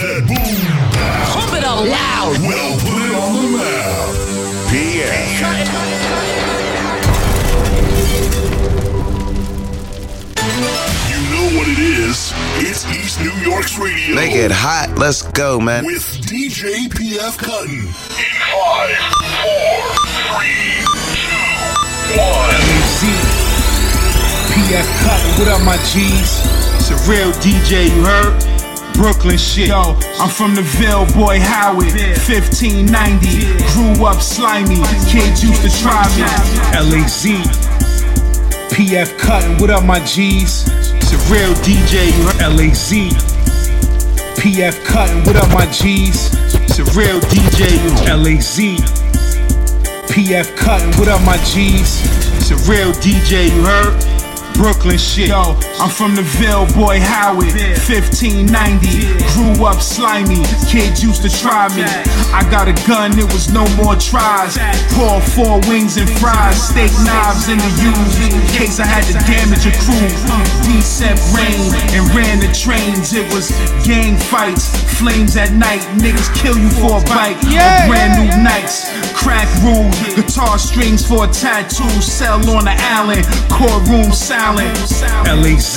that boom bap. Pump it up loud. Well, put it on the map. PA. You know what it is. It's East New York's radio. Make it hot. Let's go, man. With DJ PF Cuttin. In five, four, three, two, one. LAZ, PF Cuttin, what up, my G's? It's a real DJ, you heard? Brooklyn shit. Yo, I'm from the Ville, boy Howard, 1590. Grew up slimy, kids used to try me. LAZ, PF Cuttin, what up, my G's? It's a real DJ, you heard? LAZ, PF Cuttin, what up, my G's? It's a real DJ, you heard? LAZ. PF Cuttin, what up, my G's? It's a real DJ, you heard? Brooklyn shit. Yo, I'm from the Ville, boy Howard, 1590. Grew up slimy, kids used to try me. I got a gun, it was no more tries. Pour four wings and fries, steak knives in the use. In case I had to damage a crew. Uh-huh. Decep rain and ran the trains. It was gang fights, flames at night. Niggas kill you for a bike. Yeah, brand yeah, new nights, crack rules, guitar strings for a tattoo. Sell on the Allen, courtroom silent. LAZ,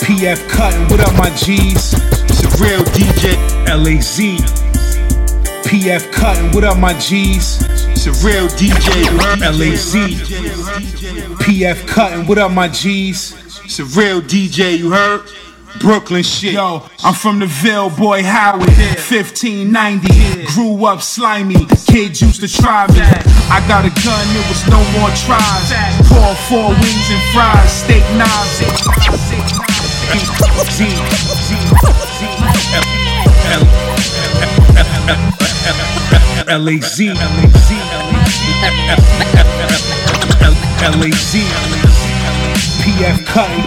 PF Cuttin, what up, my G's? It's a real DJ. LAZ, PF Cuttin, what up, my G's? It's a real DJ. LAZ, PF Cuttin, what up, my G's? It's a real DJ, you heard? Brooklyn shit. Yo, I'm from the Ville, boy Howard, 1590. Grew up slimy, kids used to try me. I got a gun, it was no more tries. Pour four wings and fries, steak knives. Z, Z, Z, LAZ, LAZ, PF Cuttin,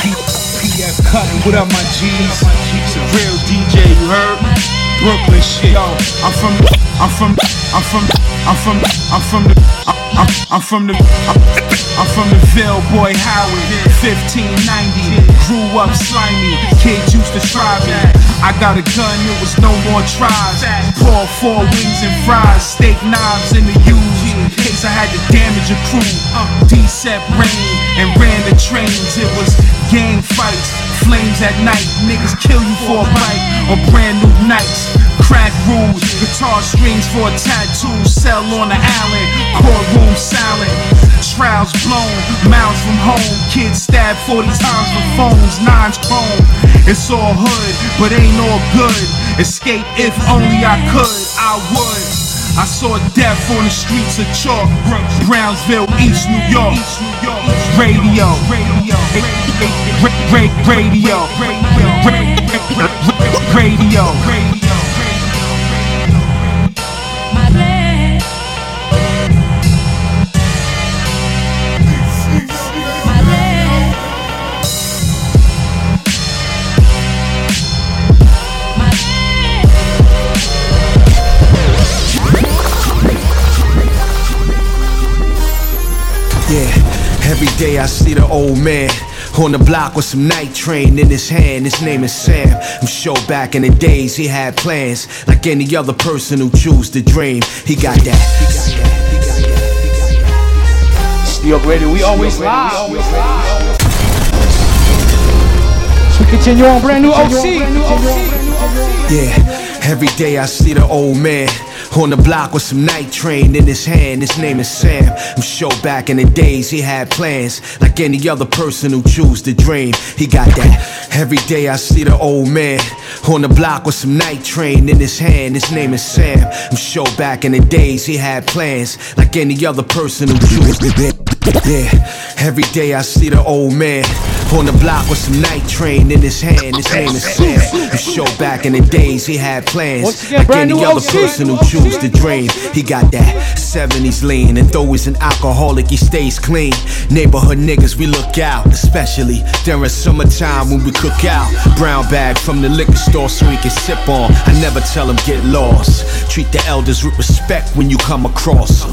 PF Cuttin, what up, my G's? It's a real DJ, you heard? Brooklyn shit, yo. I'm from, I'm from, I'm from, I'm from, I'm from the, I'm, I'm from the, I'm, I'm from the Ville, boy Howard, 1590. Grew up slimy, kids used to try me. I got a gun, it was no more tries. Pour four wings and fries, steak knives in the use. I had to damage a crew. Uh, Decep rain and ran the trains. It was gang fights, flames at night. Niggas kill you for a bite on brand new nights. Crack rules, guitar strings for a tattoo. Sell on the Allen, courtroom silent. Trials blown, miles from home. Kids stabbed 40 times with phones, nines chrome. It's all hood, but ain't all good. Escape if only I could, I would. I saw death on the streets of chalk. Brownsville, East New York. Radio, radio, radio, radio, radio. Day I see the old man on the block with some night train in his hand. His name is Sam. I'm sure back in the days he had plans like any other person who choose to dream. He got that. He got that. He got that. He got that. New York Radio, we always live. So we continue on brand new OC. Yeah, every day I see the old man on the block with some night train in his hand. His name is Sam. I'm sure back in the days he had plans like any other person who choose to dream. He got that. Every day I see the old man on the block with some night train in his hand. His name is Sam. I'm sure back in the days he had plans like any other person who choose to. Yeah, every day I see the old man on the block with some night train in his hand. His name is Sam. I'm sure back in the days he had plans again, like any other person who choose to dream. He got that 70s lean, and though he's an alcoholic, he stays clean. Neighborhood niggas, we look out, especially during summertime when we cook out. Brown bag from the liquor store so he can sip on. I never tell him get lost. Treat the elders with respect when you come across.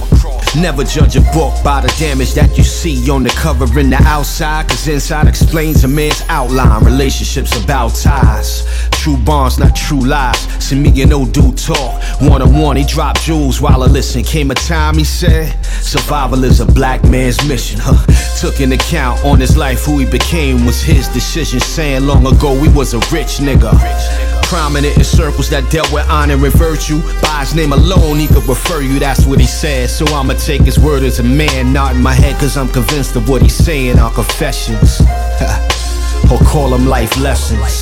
Never judge a book by the damage that you see on the cover and the outside, cause inside explains a man's outline. Relationships about ties. True bonds, not true lies. See me and no dude talk. One on one, he dropped jewels while I listen. Came a time, he said, survival is a black man's mission. Huh. Took an account on his life, who he became was his decision. Saying long ago, we was a rich nigga. Prominent in circles that dealt with honor and virtue. By his name alone, he could refer you, that's what he said. So I'ma take his word as a man, not in my head, cause I'm convinced of what he's saying. Our confessions, or call them life lessons.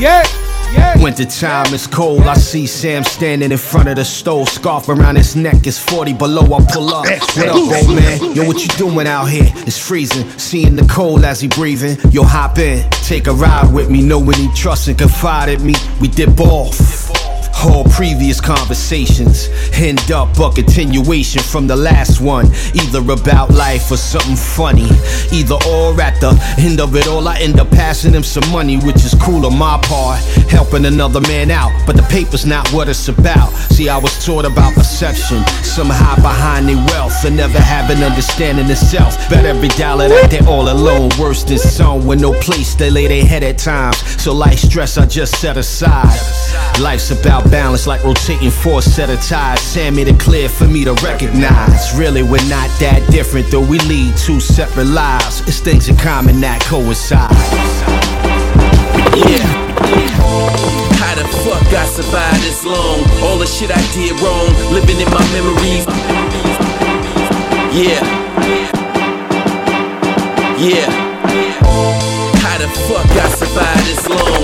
Yeah. Yeah. Winter time is cold. I see Sam standing in front of the stove. Scarf around his neck is 40 below. I pull up. What up, old man? Yo, what you doing out here? It's freezing. Seeing the cold as he breathing. Yo, hop in. Take a ride with me. Knowing he trusts and confide in me. We dip off. All previous conversations end up a continuation from the last one. Either about life or something funny. Either or at the end of it all, I end up passing him some money, which is cool on my part. Helping another man out, but the paper's not what it's about. See, I was taught about perception. Some hide behind their wealth and never have an understanding of self. Bet every dollar that they're all alone. Worse than some with no place they lay their head at times. So life stress I just set aside. Life's about balance like rotating four set of ties. Sam made it clear for me to recognize. Really, we're not that different, though we lead two separate lives. It's things in common that coincide. Yeah. How the fuck I survived this long? All the shit I did wrong, living in my memories. Yeah. Yeah. How the fuck I survived this long?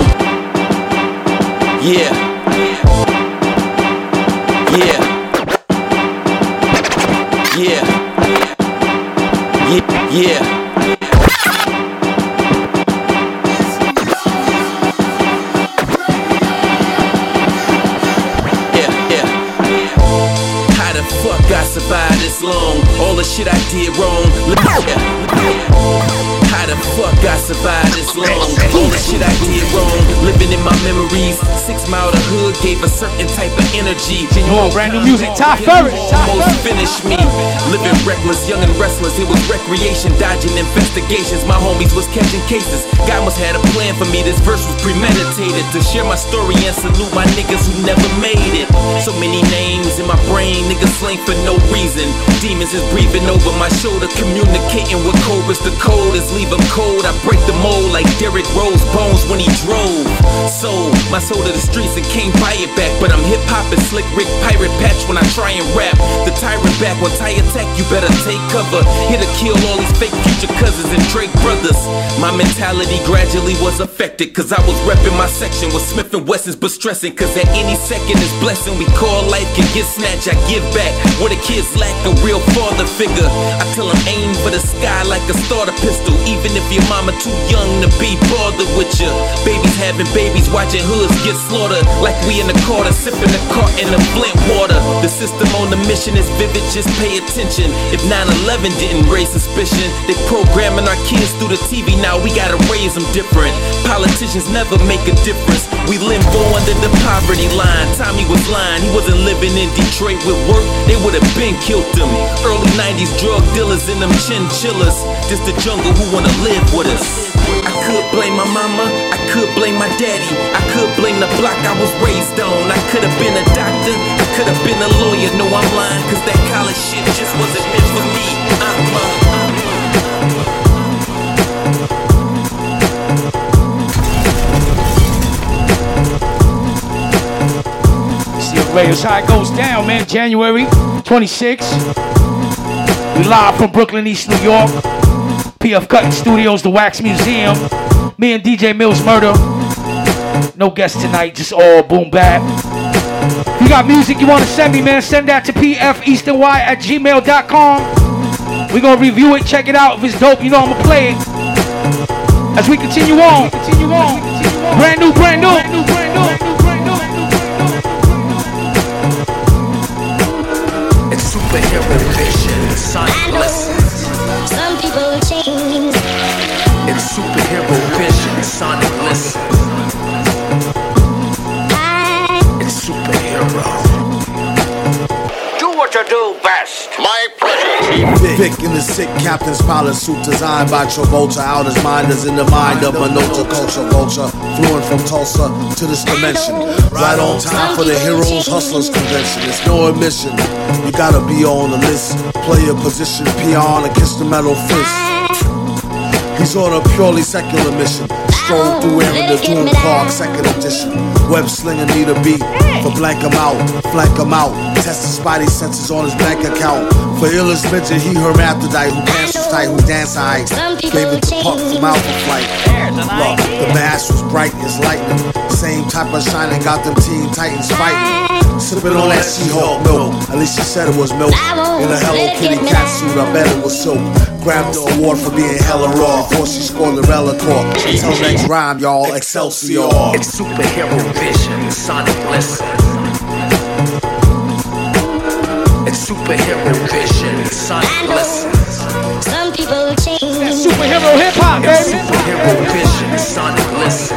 Yeah. Yeah. Yeah. Yeah. Yeah. Yeah, yeah. How the fuck I survived this long? All the shit I did wrong. Yeah. How the fuck I survived this long? All the shit I did wrong. Living in my memories. Six mile to hood gave a certain type of energy. On, brand new music. Ty Ferris. Almost finished me. Living reckless, young and restless. It was recreation, dodging investigations. My homies was catching cases. God must had a plan for me. This verse was premeditated to share my story and salute my niggas who never made it. So many names in my brain, niggas slain for no reason. Demons is breathing over my shoulder, communicating with cobras. The code is leave them cold. I break the mold like Derrick Rose bones when he drove. Sold my soul to the streets and can't buy it back. But I'm hip hop and slick Rick pirate patch when I try and rap. The tyrant back when tie attack, you better take cover. Here to kill all these fake future cousins and Drake brothers. My mentality gradually was affected. Cause I was repping my section with Smith and Wessons, but stressing. Cause at any second is blessing. We call life can get snatched. I give back. Where the kids lack a real father figure. I tell them aim for the sky like a starter pistol. Even if your mama too young to be bothered with you. Babies having babies, watching hoods get slaughtered. Like we in the quarter, sipping the cart in the Water. The system on the mission is vivid, just pay attention. If 9-11 didn't raise suspicion, they programming our kids through the TV. Now we gotta raise them different. Politicians never make a difference. We limbo under the poverty line. Tommy was lying, he wasn't living in Detroit with work. They would've been killed him. Early 90s drug dealers and them chinchillas. Just the jungle who wanna live with us. I could blame my mama, I could blame my daddy, I could blame the block I was raised on. I could have been a doctor, I could have been a lawyer. No, I'm lying, cause that college shit just wasn't meant for me. I'm uh, You. That's how it goes down, man. January 26th. We live from Brooklyn, East New York. PF Cuttin Studios, the Wax Museum. Me and DJ Mills Murder. No guests tonight, just all boom bap. If you got music you want to send me, man, send that to pfeastonY at gmail.com. We're gonna review it, check it out. If it's dope, you know I'm gonna play it. As we continue on. Continue on. Brand new. Brand new, brand new. It's superhero vision, sonic. Some people change. In superhero vision, sonic. What you do best. My pleasure, Chief. Vic in the sick captain's pilot suit designed by Travolta. Out his mind is in the mind of Minota culture vulture. Fluent from Tulsa to this dimension. Right on time for the Heroes Hustlers Convention. It's no admission. You gotta be on the list. Play your position, peon, and kiss the metal fist. He's on a purely secular mission. Stroll through Aaron the Doom Clark, second edition. Web slinger need a beat for blank him out, flank him out. Test the spidey senses on his bank account. For illest mention, he hermaphrodite who dances tight, who dance high. Gave it to Puck from Alpha Flight. Look, the mask was bright as lightning. Same type of shining got them Teen Titans fighting. Sipping on that She-Hulk milk. At least she said it was milk. In a Hello Kitty cat suit, I bet it was silk. Grabbed the award for being hella raw before she scored the Relicore. Until next rhyme, y'all. Excelsior. It's superhero vision, sonic bliss. It's superhero vision, sonic bliss. Some people change. Superhero hip hop, It's baby. superhero vision, sonic bliss.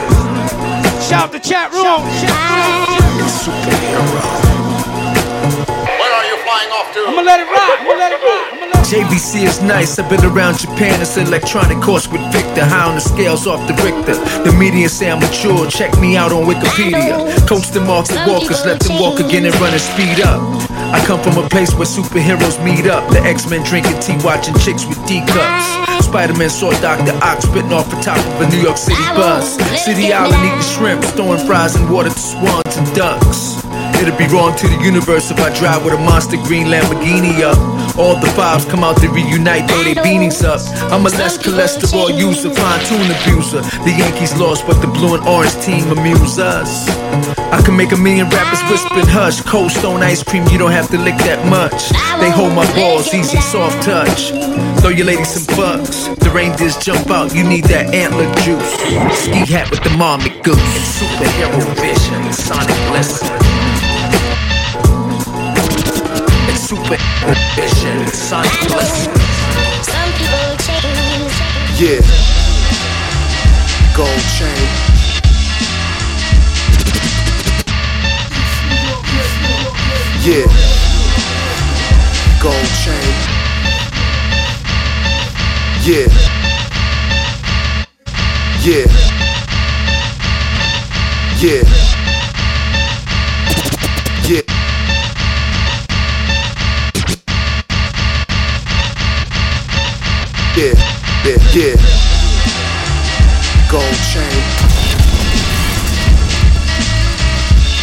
Shout out the chat room. It's superhero. Where are you flying off to? I'm gonna let it rock. I'm gonna let it rock. I'm gonna let it JVC is nice. I've been around Japan. It's an electronic course with Victor. High on the scales off the Richter. The media say I'm mature. Check me out on Wikipedia. Coach them off the walkers. Let them walk again and run and speed up. I come from a place where superheroes meet up. The X-Men drinking tea, watching chicks with D cups. Spider-Man saw Dr. Ox spitting off the top of a New York City bus. City Island eating shrimp, throwing fries and water to swans and ducks. It'd be wrong to the universe if I drive with a monster green Lamborghini up. All the vibes come out to reunite, throw their beanies up. I'm a less cholesterol user, fine tune abuser. The Yankees lost, but the blue and orange team amuse us. I can make a million rappers whispering hush. Cold stone ice cream, you don't have to lick that much. They hold my balls, easy, soft touch. Throw your lady some bucks. The reindeers jump out, you need that antler juice. Ski hat with the marmot goose. Superhero vision, sonic bliss. It's superhero vision, sonic. Some people change. Yeah. Gold chain. Yeah. Gold chain. Yeah. Yeah. Yeah. Yeah. Yeah, yeah, yeah. Gold chain.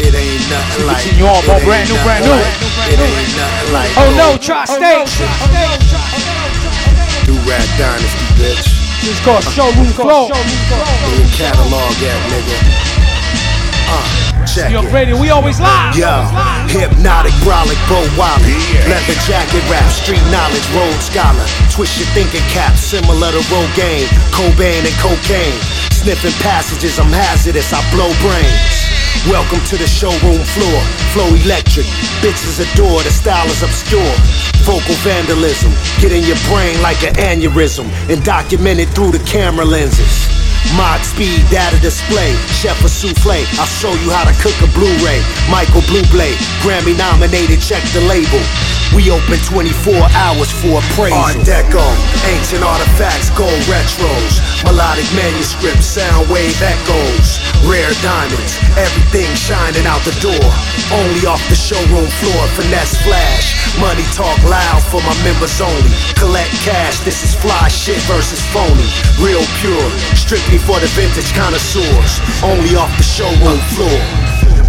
It ain't nothing like. Continue on, it bro. Brand new, brand new. It ain't nothing like. Oh no, try tri-state. Do rap dynasty, bitch. It's called Showroom Flow. Where catalog at, nigga? Uh, check Yo, it. radio, we always live. Yo, hypnotic, brolic, Bo Wally. Leather jacket rap, street knowledge, Rhodes scholar. Twist your thinking cap, similar to Rogaine, Cobain and cocaine. Sniffing passages, I'm hazardous, I blow brains. Welcome to the showroom floor, flow electric. Bitches adore, the style is obscure. Vocal vandalism, get in your brain like an aneurysm and document it through the camera lenses. Mod speed data display, chef a souffle. I'll show you how to cook a Blu-ray. Michael Blueblade, Grammy nominated, check the label. We open 24 hours for appraisal. Art Deco, ancient artifacts, gold retros, melodic manuscripts, sound wave echoes, rare diamonds, everything shining out the door. Only off the showroom floor, finesse flash. Money talk loud for my members only. Collect cash, this is fly shit versus phony. Real pure, strictly for the vintage connoisseurs. Only off the showroom floor.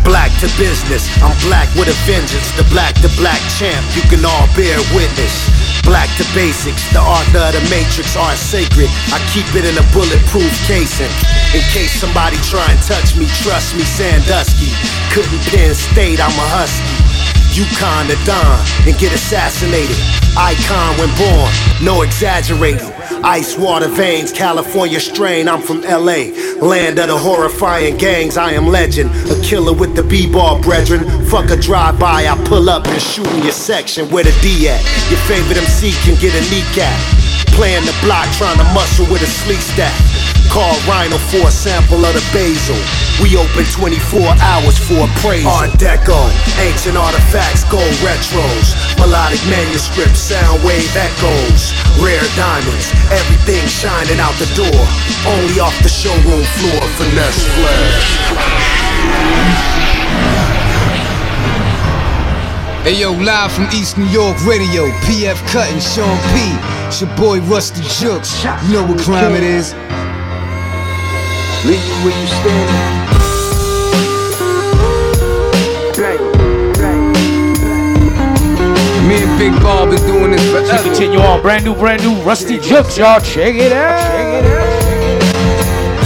Black to business, I'm black with a vengeance. The black to black champ, you can all bear witness. Black to basics, the art of the matrix are sacred. I keep it in a bulletproof casing. In case somebody try and touch me, trust me, Sandusky. Couldn't pin state, I'm a husky. Yukon to Don and get assassinated. Icon when born, no exaggerating. Ice water veins, California strain. I'm from LA, land of the horrifying gangs. I am legend, a killer with the b-ball brethren. Fuck a drive-by, I pull up and shoot in your section. Where the D at? Your favorite MC can get a kneecap. Playing the block, trying to muscle with a sleek stack. Call Rhino for a sample of the basil. We open 24 hours for appraisal. Art Deco, oh, ancient artifacts, gold retros. Melodic manuscripts, sound wave echoes. Rare diamonds, everything shining out the door. Only off the showroom floor, finesse flash. Hey yo, live from East New York Radio, PF Cut and Sean P. It's your boy Ruste Juxx. You know what crime it is. Leave you where you standing. Me and Big Ball been doing this forever. continue on. Brand new, brand new Ruste Juxx, y'all. Check it out. Check it out.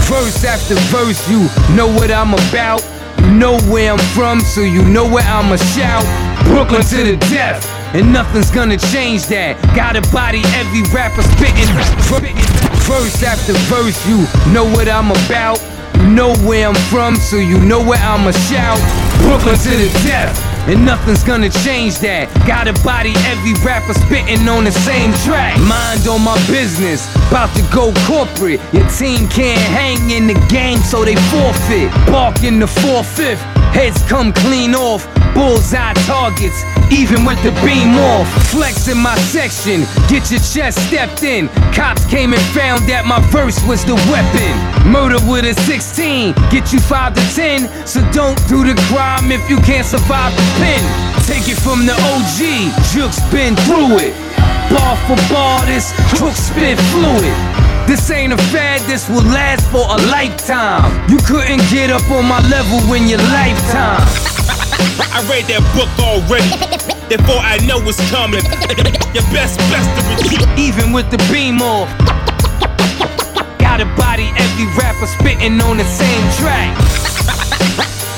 Verse after verse, you know what I'm about. You know where I'm from, so you know where I'ma shout. Brooklyn to the death, and nothing's gonna change that. Got a body, every rapper spitting. Verse after verse, you know what I'm about. You know where I'm from, so you know where I'ma shout. Brooklyn to the death. And nothing's gonna change that. Got a body, every rapper spitting on the same track. Mind on my business, about to go corporate. Your team can't hang in the game, so they forfeit. Bark in the 4-5th, heads come clean off. Bullseye targets, even with the beam off. Flex in my section, get your chest stepped in. Cops came and found that my verse was the weapon. Murder with a 16, get you 5 to 10. So don't do the crime if you can't survive the pen. Take it from the OG, Juxx been through it. Bar for bar, this crook spit fluid. This ain't a fad, this will last for a lifetime. You couldn't get up on my level in your lifetime. I read that book already. Therefore, I know what's coming. Your best, best to retreat. Even with the beam off. Got a body, every rapper spitting on the same track.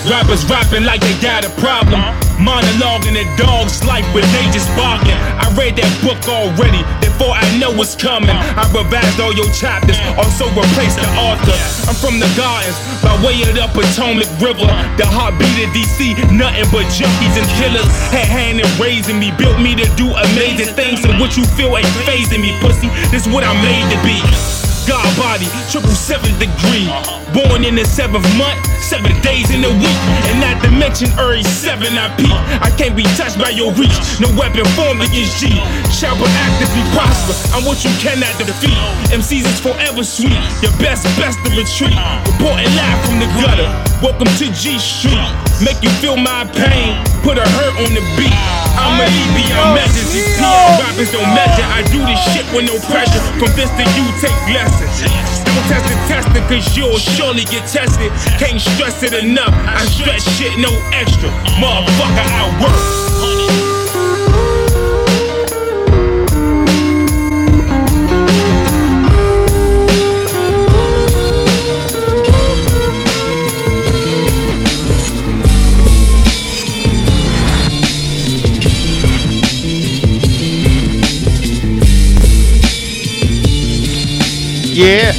Rappers rapping like they got a problem. Monologue in a dog's life, but they just barking. I read that book already, therefore I know what's coming. I revised all your chapters, also replaced the author. I'm from the gardens, by way of the Potomac River. The heartbeat of DC, nothing but junkies and killers. Had hand in raising me, built me to do amazing things. And what you feel ain't phasing me, pussy. This what I'm made to be. God body, triple seventh degree. Born in the seventh month, seven days in a week. And not to mention every seven I peak. I can't be touched by your reach. No weapon formed against G. Shall but actively prosper. I'm what you cannot defeat. MCs is forever sweet. Your best, best to retreat. Reporting live from the gutter. Welcome to G Street. Make you feel my pain. Put a hurt on the beat. I'm a lead beyond measures. These PM rappers don't measure. I do this shit with no pressure. From this to you, take Don't test testing, cause you'll surely get tested. Can't stress it enough. I stress shit, no extra. Motherfucker, I work. Yeah.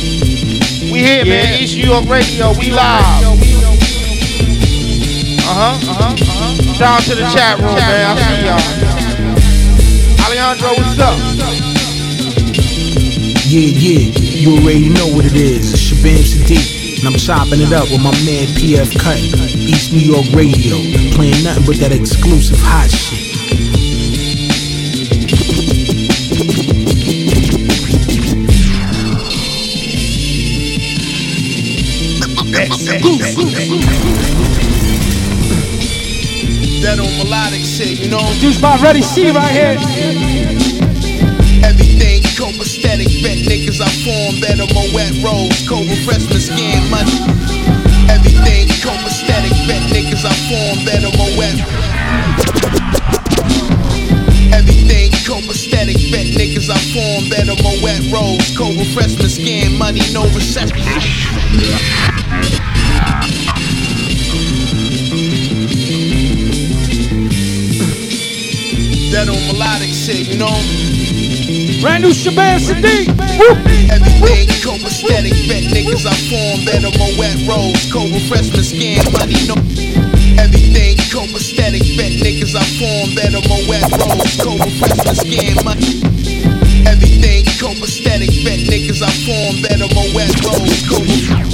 We here, man. East New York Radio. We live. Uh huh. Uh huh. Uh-huh. Shout out to the chat room, man. I see y'all. Alejandro, what's up? Yeah, yeah, you already know what it is. It's Shabaam Sahdeeq, and I'm chopping it up with my man PF Cuttin, East New York Radio, playing nothing but that exclusive hot shit. That on melodic shit, you know? Juice by Ready C right here. Everything copacetic, vet niggas I form better, Moet Rose, Cobra freshman skin money. Everything copacetic, vet niggas I form better, Moet. Everything copacetic, vet niggas I form better, Moet Rose, Cobra freshman skin money, no recession. That on melodic shit, you know? Brand new Shabaam Sahdeeq. Everything copacetic, vet niggas I form better, Moet Rose, Cobra freshman skin money, no. Everything copacetic, vet niggas I form better, Moet Rose, Cobra freshman skin money. Everything copacetic, vet niggas I form better, Moet Rose, Cobra.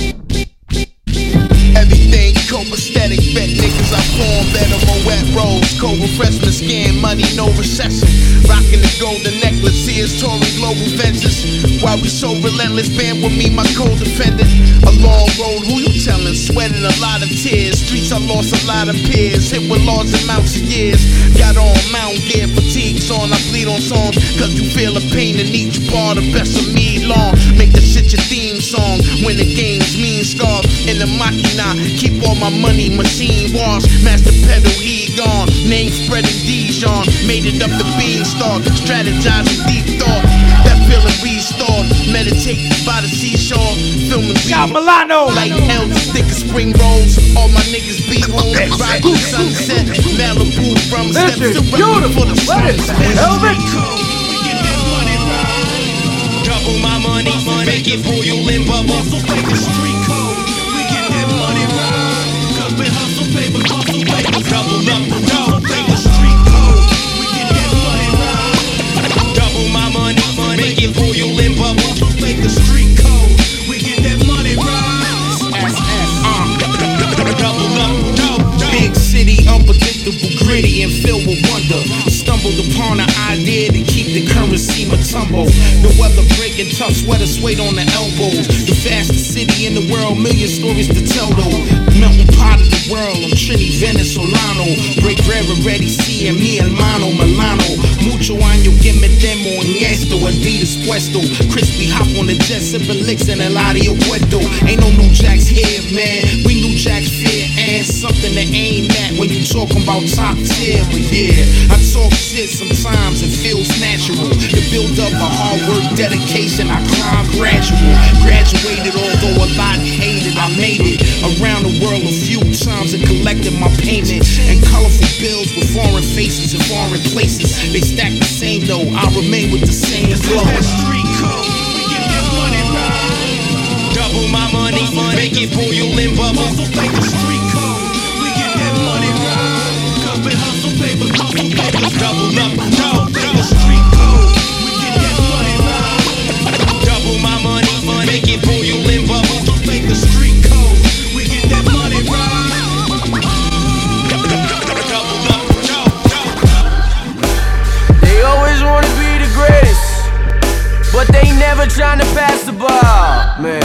Cobra freshman skin money, no recession. Rocking the golden necklace. Here's Tory Global Ventures. While we so relentless, band with me, my co-defendant. A long road, who you telling? Sweating a lot of tears. Streets, I lost a lot of peers. Hit with large amounts of years. Got on mountain gear, fatigues on. I bleed on songs, cause you feel the pain in each bar. The best of me long. Make the shit your theme song. When the game's mean scarf in the machina. Keep all my money, machine wash. Master pedal, he gone. Name spreading Dijon. Made it up the beanstalk. Strategizing deep thought. That feeling restored. Meditate by the seashore. Filming Shout Milano. Like Elvis, thick as spring rolls. All my niggas be home. Ride the sunset. Malibu from steps This to is run for the beautiful. What is sunset. that, Elvis? Double my money, money. Make it boil and bubble. So fake the street gritty, and filled with wonder. Stumbled upon an idea to keep the currency my tumble. The weather breaking, tough sweater suede on the elbows. The fastest city in the world, million stories to tell though. Melting pot of the world, I'm Trini Venezolano. Break bread already, seeing me hermano Milano. Mucho año, give me demo and esto, Adidas puesto. Crispy hop on the jet, sipping licks in El Adio Puerto. Ain't no new jacks here, man. We new jacks fear and something that aim at when you talking about top tier. But yeah, I talk shit sometimes, it feels natural. To build up a hard work, dedication, I climb gradual. Graduated, although a lot hated, I made it. Around the world a few times and collected my payment. And colorful bills with foreign faces and foreign places. They stack the same though, I remain with the same flow. street code. We get that money right. Double my money, money. Make it boil and bubble. So fake the street Hustle paper, hustle paper. Double up, street code. We get that money. Double my money, money. Make it. So fake the street code. We get that money They always wanna be the greatest, but they never tryna pass the ball, man.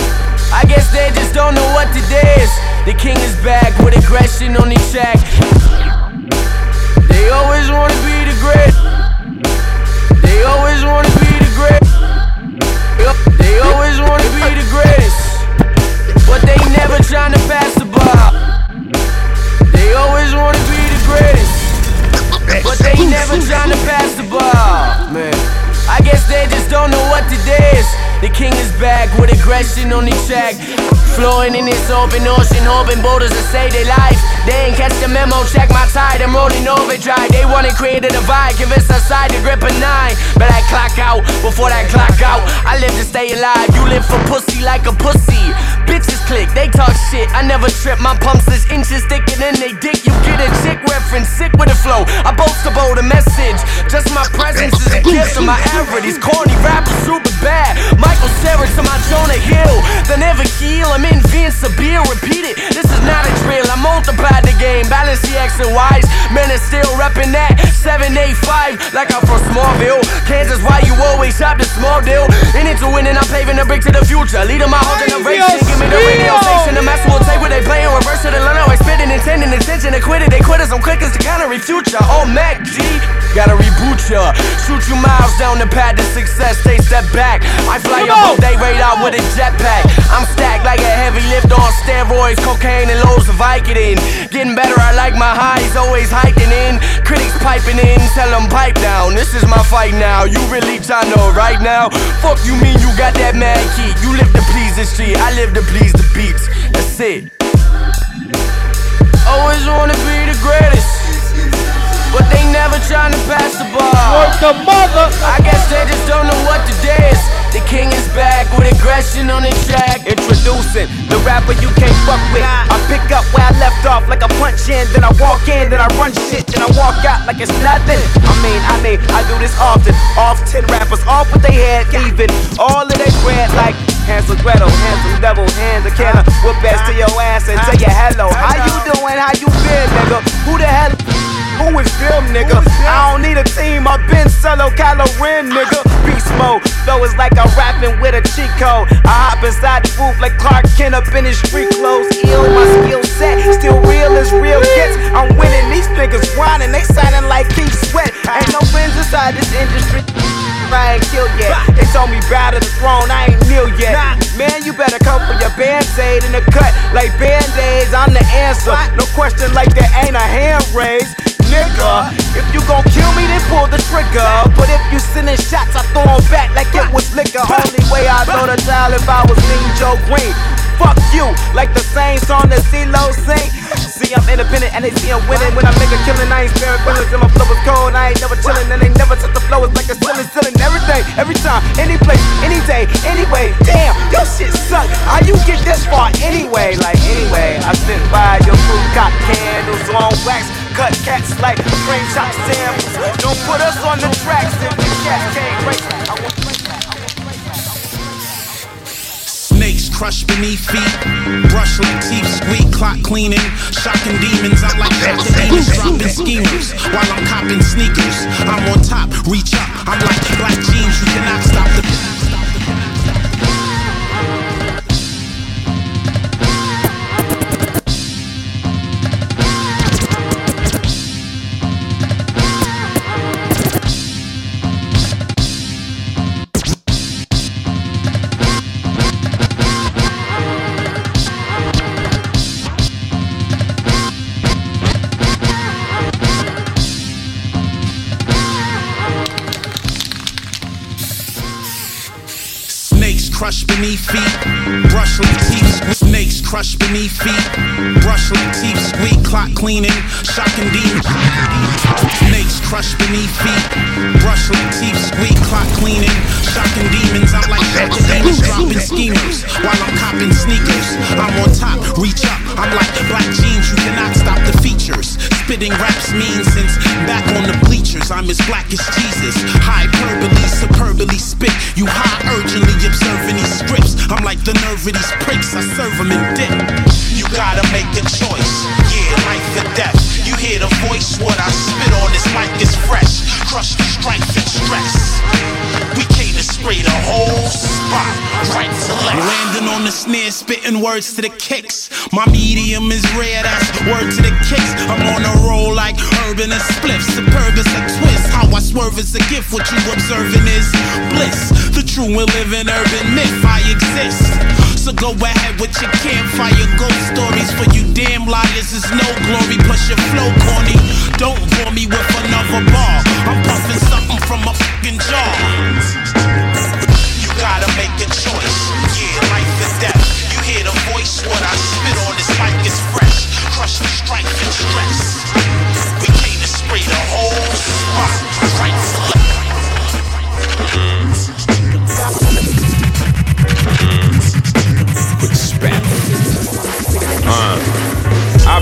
I guess they just don't know what today is. The king is back with aggression on the track. They always wanna be the great. They always wanna be the great. They always wanna be the greatest, but they never tryna pass the ball. They always wanna be the greatest. But they never tryna pass the ball, man. I guess they just don't know what today is. The king is back with aggression on the track. Flowing in this open ocean, hoping boulders to save their life. They ain't memo, check my tide, I'm rolling overdrive. They wanna create a divide, convince us side to grip a nine. But I clock out before that clock out. I live to stay alive, you live for pussy like a pussy. Bitches click, they talk shit. I never trip, my pumps is inches thicker than they dick. You get a chick reference, sick with the flow. I boast about a message, just my presence is a gift to my era. These corny rappers super bad. Michael Cera to my Jonah Hill. They never heal, I'm invincible. Repeat it, this is not a drill. I multiplied the game, balance the X and Y's. Men are still reppin' that 785 like I'm from Smallville. Kansas, why you always shop the small deal? In it to win, and I'm paving the brick to the future. Leading my whole generation. Me the radio station, the master will take what they play and reverse it and learn how I spit it, intending intention to quit it. They quitters, I'm quick as to counter refute ya. Oh, Mac G, gotta reboot ya. Shoot you miles down the path to success, they step back. I fly above they radar with a jetpack. I'm stacked like a heavy lift on steroids, cocaine and loads of Vicodin. Getting better, I like my highs, always hiking in. Critics piping in, tell them pipe down. This is my fight now. You really tryna know right now? Fuck you mean you got that mad key? You live to please the street, I live to please the beats. That's it. Always wanna be the greatest. But they never tryna pass the ball. Work the mother. I guess they just don't know what today is. The king is back with aggression on the track. Introducing the rapper you can't fuck with. I pick up where I left off like a punch in, then I walk in, then I run shit, then I walk out like it's nothing. I mean, I mean, I do this often. Off ten rappers, off with they head, leaving all of their bread like Hansel Gretel, handsome devil, hands a can of whoop ass to your ass and tell you hello. How you doing? How you been, nigga? Who the hell? Who is them, nigga? I don't need a team, I've been solo calorie rapping with a cheat code. I hop inside the booth like Clark Kent up in his street clothes. Ill, my skill set, still real as real gets. I'm winning, these niggas whining, they signing like Keith Sweat. Ain't no friends inside this industry. I ain't killed yet. They told me bow to the throne, I ain't kneel yet. Man, you better come for your band-aid in the cut like band-aids. I'm the answer. No question like there ain't a hand raised. Nigga, if you gon' kill me, then pull the trigger. But if you sending shots, I throw 'em back like it was liquor. Only way I throw the towel if I was Mean Joe Greene. Fuck you, like the same song that CeeLo sing. See, I'm independent and they see I'm winning. When I make a killing, I ain't sparing feelings. And my flow is cold, I ain't never chillin'. And they never touch the flow, it's like a ceiling, ceiling. Everything, every time, any place, any day, anyway. Damn, your shit suck. How you get this far anyway? Like, anyway, I sit by your food, got candles on wax. Cut cats like frame chop samples. Don't put us on the tracks if the cats can't race. I Snakes crushed beneath feet, brush like teeth, squeak, clock cleaning, shocking demons. I'm like demons dropping schemers while I'm copping sneakers. I'm on top, reach up. I'm like black jeans, you cannot stop the. Beneath feet, brush crushed beneath feet, brush teeth. Squeak, clock cleaning, shocking demons. Snakes crushed beneath feet, brush teeth. Squeak, clock cleaning, shocking demons. I'm like demons, dropping schemers while I'm copping sneakers. I'm on top, reach up. I'm like black jeans, you cannot stop the features. Spitting raps mean since back on the bleachers. I'm as black as Jesus. Hyperbole, superbly spit. You high urgently observing these scripts. I'm like the nerve of these pricks. I serve them in dip. You gotta make a choice. Yeah, life or death. You hear the voice, what I spit on this mic is fresh. Crush the strife and stress. We came to spray the whole spot. Right to left. Landing on the snare, spitting words to the kicks. My medium is rare, that's word to the kicks. I'm on a roll like urban and spliff. Superb is a twist. How I swerve is a gift. What you observing is bliss. The true and living urban myth. I exist. So go ahead with your campfire ghost stories for you damn liars. Is no glory, plus your flow corny. Don't bore me with another bar. I'm puffing something from a fucking jar. You gotta make a choice. Yeah, life or death. You hear the voice, what I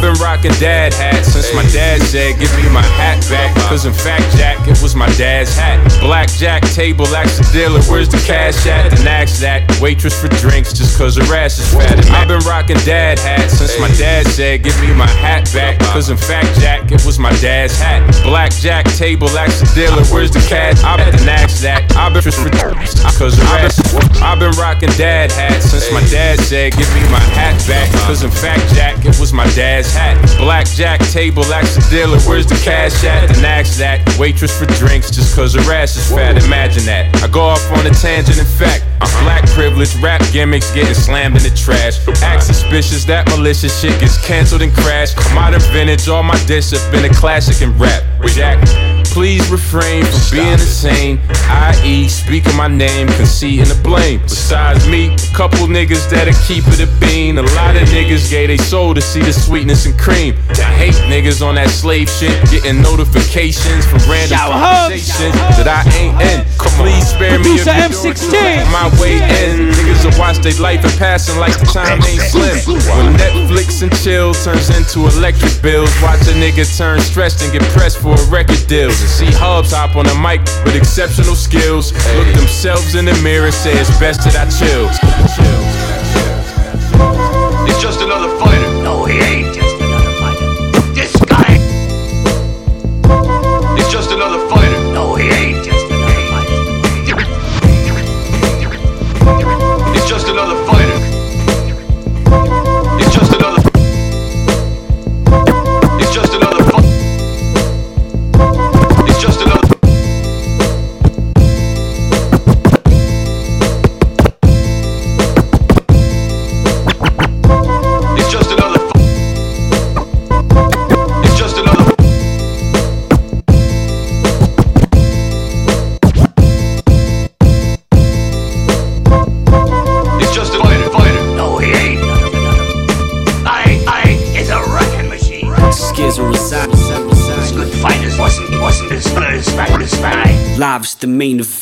been rocking dad hats since my dad said, Give me my hat back. Cause in fact, Jack, it was my dad's hat. Blackjack table, ask the dealer, where's the cash at? Then ask that waitress for drinks just cause her ass is fat. And I've been rocking dad hats since my dad said, Give me my hat back. Cause in fact, Jack, it was my dad's hat. Blackjack table, ask the dealer, where's the cash? I've been asked that. I've been for drinks cause her ass. I've been rocking dad hats since my dad said, Give me my hat back. Cause in fact, Jack, it was my dad's hat. Blackjack table, the dealer, where's the cash at? Then ask that waitress for drinks just cause her ass is fat. Imagine that. I go off on a tangent, in fact. I'm black privilege, rap gimmicks getting slammed in the trash. Act suspicious, that malicious shit gets canceled and crashed. Modern vintage, all my diss have been a classic in rap. Jack, please refrain from being insane. I.e., speaking my name, conceiting the blame. Besides me, a couple niggas that'll keep it a bean. A lot of niggas gave they soul to see the sweetness and cream. I hate niggas on that slave shit, getting notifications from random hubs. conversations that I ain't in. Please spare me Producer you're M16. doing my way in. Niggas will watch their life and passing like the time ain't slim. When Netflix and chill turns into electric bills, watch a nigga turn stressed and get pressed for a record deals. And see HUBBS hop on the mic with exceptional skills. Look themselves in the mirror, say it's best that I chill. He's just another fighter. No, he ain't just another fighter. This guy. He's just another fighter. No, he ain't just another fighter. Respect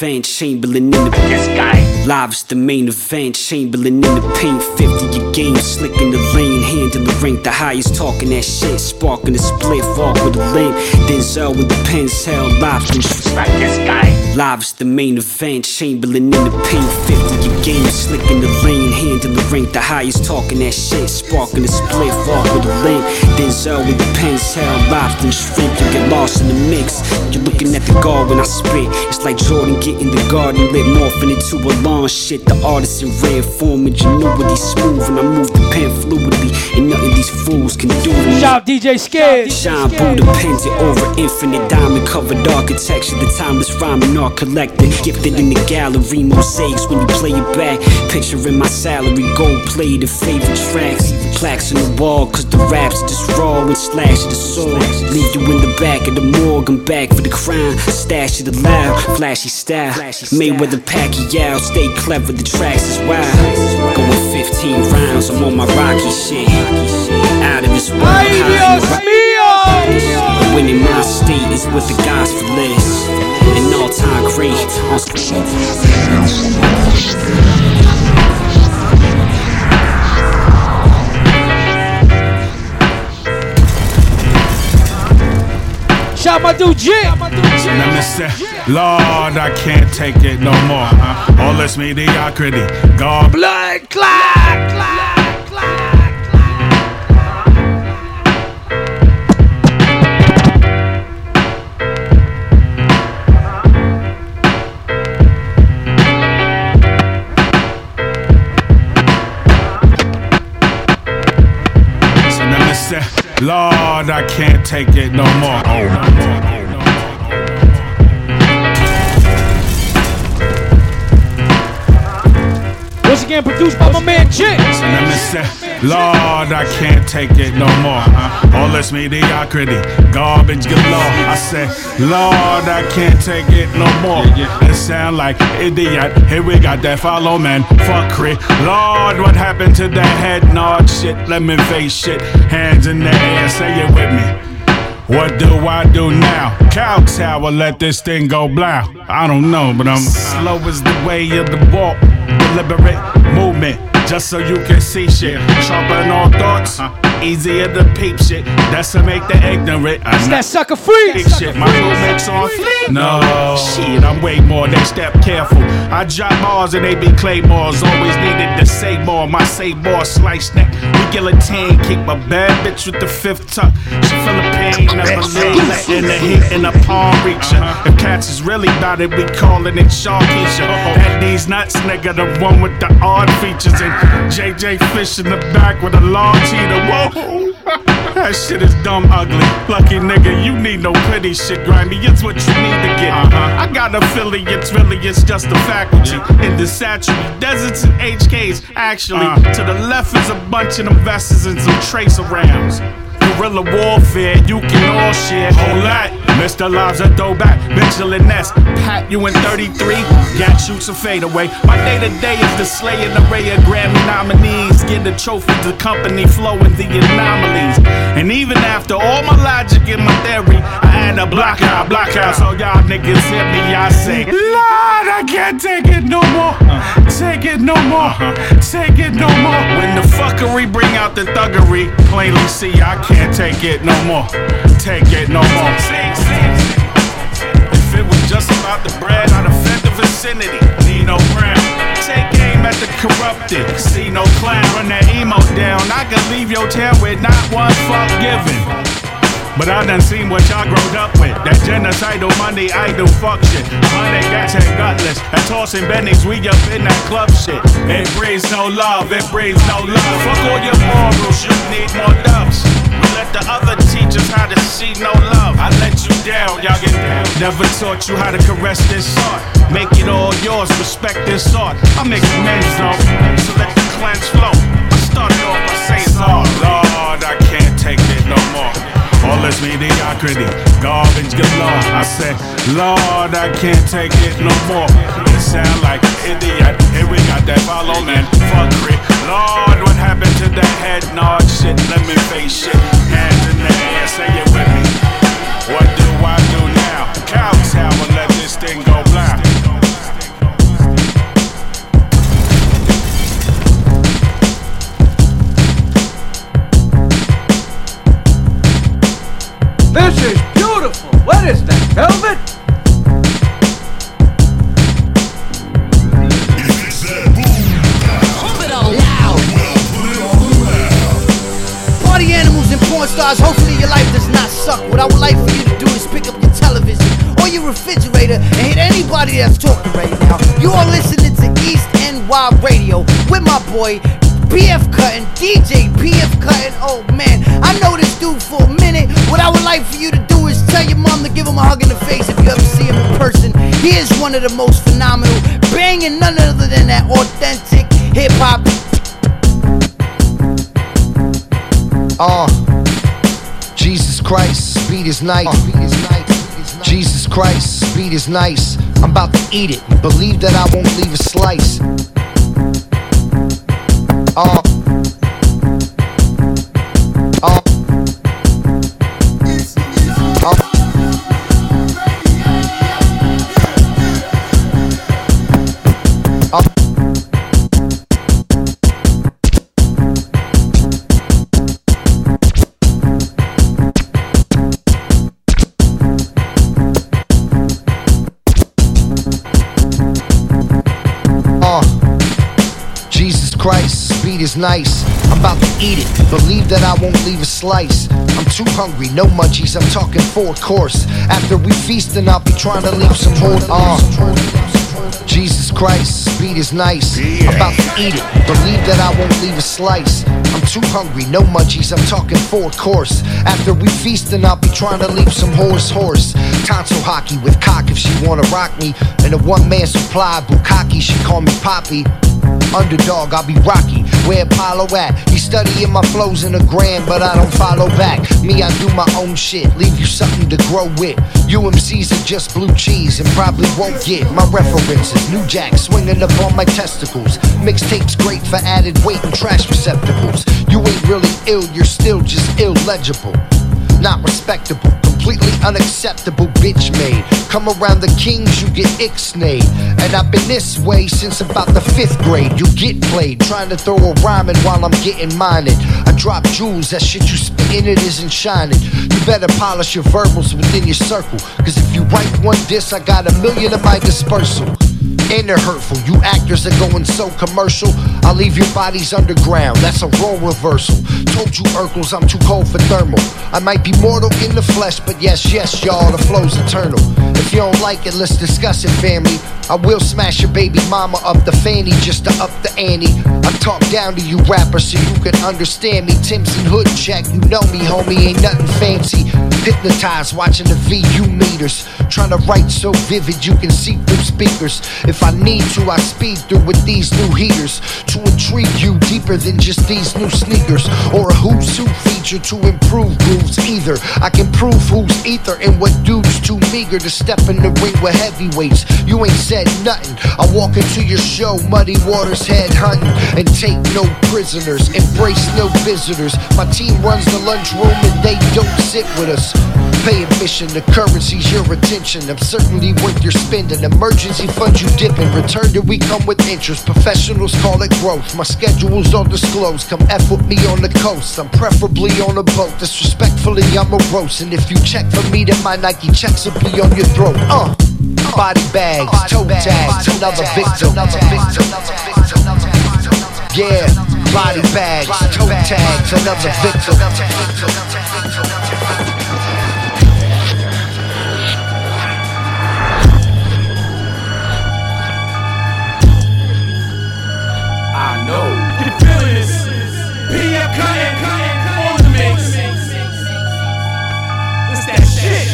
Chamberlain in the This guy. Live is the main event, Chamberlain in the paint, 50 your game, slick in the lane, handle the rank, the highest talking that shit, sparking the split, walk with a lane, Denzel with the pens held live. From Respect this guy. Live is the main event, Chamberlain in the paint, 50 your game, slick in the lane, handle the rank, the highest talking that shit, sparking the split, walk with a lane, Denzel with the pens held live. From shrimp, you get lost in the mix, you're looking at the guard when I spit, it's like Jordan getting the garden lit, morphing into a lawn shit, the artist in red form, ingenuity smooth, and I move the pen fluidly, and nothing these fools can do me. Shout DJ Scared. Shine Buddha pens it over infinite diamond covered architecture. The timeless rhyming art collected, gifted in the gallery. Mosaics when you play it back. Picturing my salary, gold plated favorite tracks. Plaques on the wall, cause the raps just raw and slash the sword. Leave you in the back of the morgue, I'm back for the crime. Stash it loud, flashy style. Mayweather Pacquiao, stay clever, the tracks is wild. Going 15 rounds, I'm on my Rocky shit. Out of this world. high. But winning my state is what the for list. An all time great on Shout my dude Jim. Let me say, Lord, I can't take it no more. All this mediocrity, God blood clot, clot. Lord, I can't take it oh, oh, oh, no more. Once again, produced by my man Jim. So let me say, Lord, I can't take it no more. All this mediocrity, garbage galore. I say, Lord, I can't take it no more. It sound like idiot. Here we got that follow man, fuckery. Lord, what happened to that head nod shit? Let me face shit. Hands in the air, say it with me. What do I do now? Cow tower, let this thing go blow. I don't know, but I'm slow as the way of the walk. Deliberate movement, just so you can see shit. Sharpen all thoughts, easier to peep shit. That's to make the ignorant. It's that sucker free. Big shit. My movements on fleek. No, shit, I'm way more. They step careful. I drop bars and they be claymores. Always needed to say more. My say more, slice neck. We guillotine. Keep a bad bitch with the fifth tuck. She feel the pain, never leave. Letting the heat in the palm reach her. Uh-huh. If cats is really about it, we calling it Sharkeisha. That these nuts, nigga, the one with the odd features. And JJ Fish in the back with a large heater. Whoa. That shit is dumb ugly. Lucky nigga, you need no pity shit, grimy. It's what you need to get. Uh-huh. I got a feeling it's really it's just a faculty. In the satchel, deserts and HKs. Actually, uh. to the left is a bunch of investors and some tracer rounds. Guerrilla warfare, you can all share. Whole lot. Mr. Lives a throwback, and Ness. Pat, you in 33, got shoots and fade away. My day to day is to slay an array of Grammy nominees. Get the trophy the company flowing the anomalies. And even after all my logic and my theory, I had a block out, block out. So y'all niggas hit me, I say, Lord, I can't take it no more. Take it no more. Take it no more. When the fuckery bring out the thuggery, plainly see I can't take it no more. Take it no more. Just about the bread, I'd the vicinity. Nino Brown. Take aim at the corrupted. See no clown. Run that emo down. I could leave your town with not one fuck given. But I done seen what y'all growed up with. That genocidal money idol fuck shit. Money got and gutless. And tossing bennies, we up in that club shit. It breeds no love, it breeds no love. Fuck all your morals, you need more dubs. Let the other teach us how to see no love. I let you down, y'all get down. Never taught you how to caress this art. Make it all yours, respect this art. I make amends though, so let the cleanse flow. I started off by saying, oh Lord, I can't take it no more. All this mediocrity, garbage galore. I said, Lord, I can't take it no more. It sound like idiot. Here we got that follow man, fuckery. Lord, what happened to that head nod shit? Let me face shit. Hands in the air, say it with me. What do I do now? Cows What is that, velvet? Party animals and porn stars, hopefully your life does not suck. What I would like for you to do is pick up your television or your refrigerator and hit anybody that's talking right now. You are listening to East NY Radio with my boy PF Cuttin, DJ PF Cuttin. Oh man, I know this dude for a minute. What I would like for you to do is tell your mom to give him a hug in the face if you ever see him in person. He is one of the most phenomenal, banging none other than that authentic hip hop. Uh, Jesus Christ, speed is nice. Jesus Christ, speed is nice. I'm about to eat it. Believe that I won't leave a slice. Uh, is nice. I'm about to eat it. Believe that I won't leave a slice. I'm too hungry, no munchies. I'm talking four course. After we feast, then I'll be trying to leave some more. Uh, Jesus Christ, speed is nice. I'm about to eat it. Believe that I won't leave a slice. I'm too hungry, no munchies. I'm talking four course. After we feast, then I'll be trying to leave some horse horse. Tonsil hockey with cock if she wanna rock me. And a one man supply, Bukaki, she call me Poppy. Underdog, I'll be Rocky. Where Apollo at? He studying my flows in a gram, but I don't follow back. Me, I do my own shit. Leave you something to grow with. UMCs are just blue cheese and probably won't get my references. New Jack swinging up on my testicles. Mixtapes great for added weight and trash receptacles. You ain't really ill, you're still just illegible. Not respectable, completely unacceptable, bitch made. Come around the kings, you get ixnayed. And I've been this way since about the fifth grade. You get played, trying to throw a rhyming while I'm getting mined. I drop jewels, that shit you spitting it isn't shining. You better polish your verbals within your circle. Cause if you write one diss, I got a million at my dispersal. And they're hurtful. You actors are going so commercial. I'll leave your bodies underground. That's a role reversal. Told you Urkels, I'm too cold for thermal. I might be mortal in the flesh, but yes, yes, y'all, the flow's eternal. If you don't like it, let's discuss it, family. I will smash your baby mama up the fanny just to up the ante. I talk down to you rappers so you can understand me. Timson Hood check, you know me, homie, ain't nothing fancy. Hypnotized watching the VU meters. Trying to write so vivid you can see through speakers. If I need to, I speed through with these new heaters to intrigue you deeper than just these new sneakers or a who's who feature to improve grooves. Either I can prove who's ether and what dudes too meager to step in the ring with heavyweights. You ain't said nothing. I walk into your show, muddy waters head hunting, and take no prisoners, embrace no visitors. My team runs the lunchroom and they don't sit with us. Pay admission, the currency's your attention. I'm certainly worth your spending. Emergency fund you dipping. Return to we come with interest. Professionals call it growth. My schedule's all disclosed. Come F with me on the coast. I'm preferably on a boat. Disrespectfully, I'm a roast. And if you check for me, then my Nike checks will be on your throat. Uh. Body bags, toe tags, another victim. Yeah, body bags, toe tags, another victim. I know. You feeling this? PF Cuttin, on the mix. It's that shit.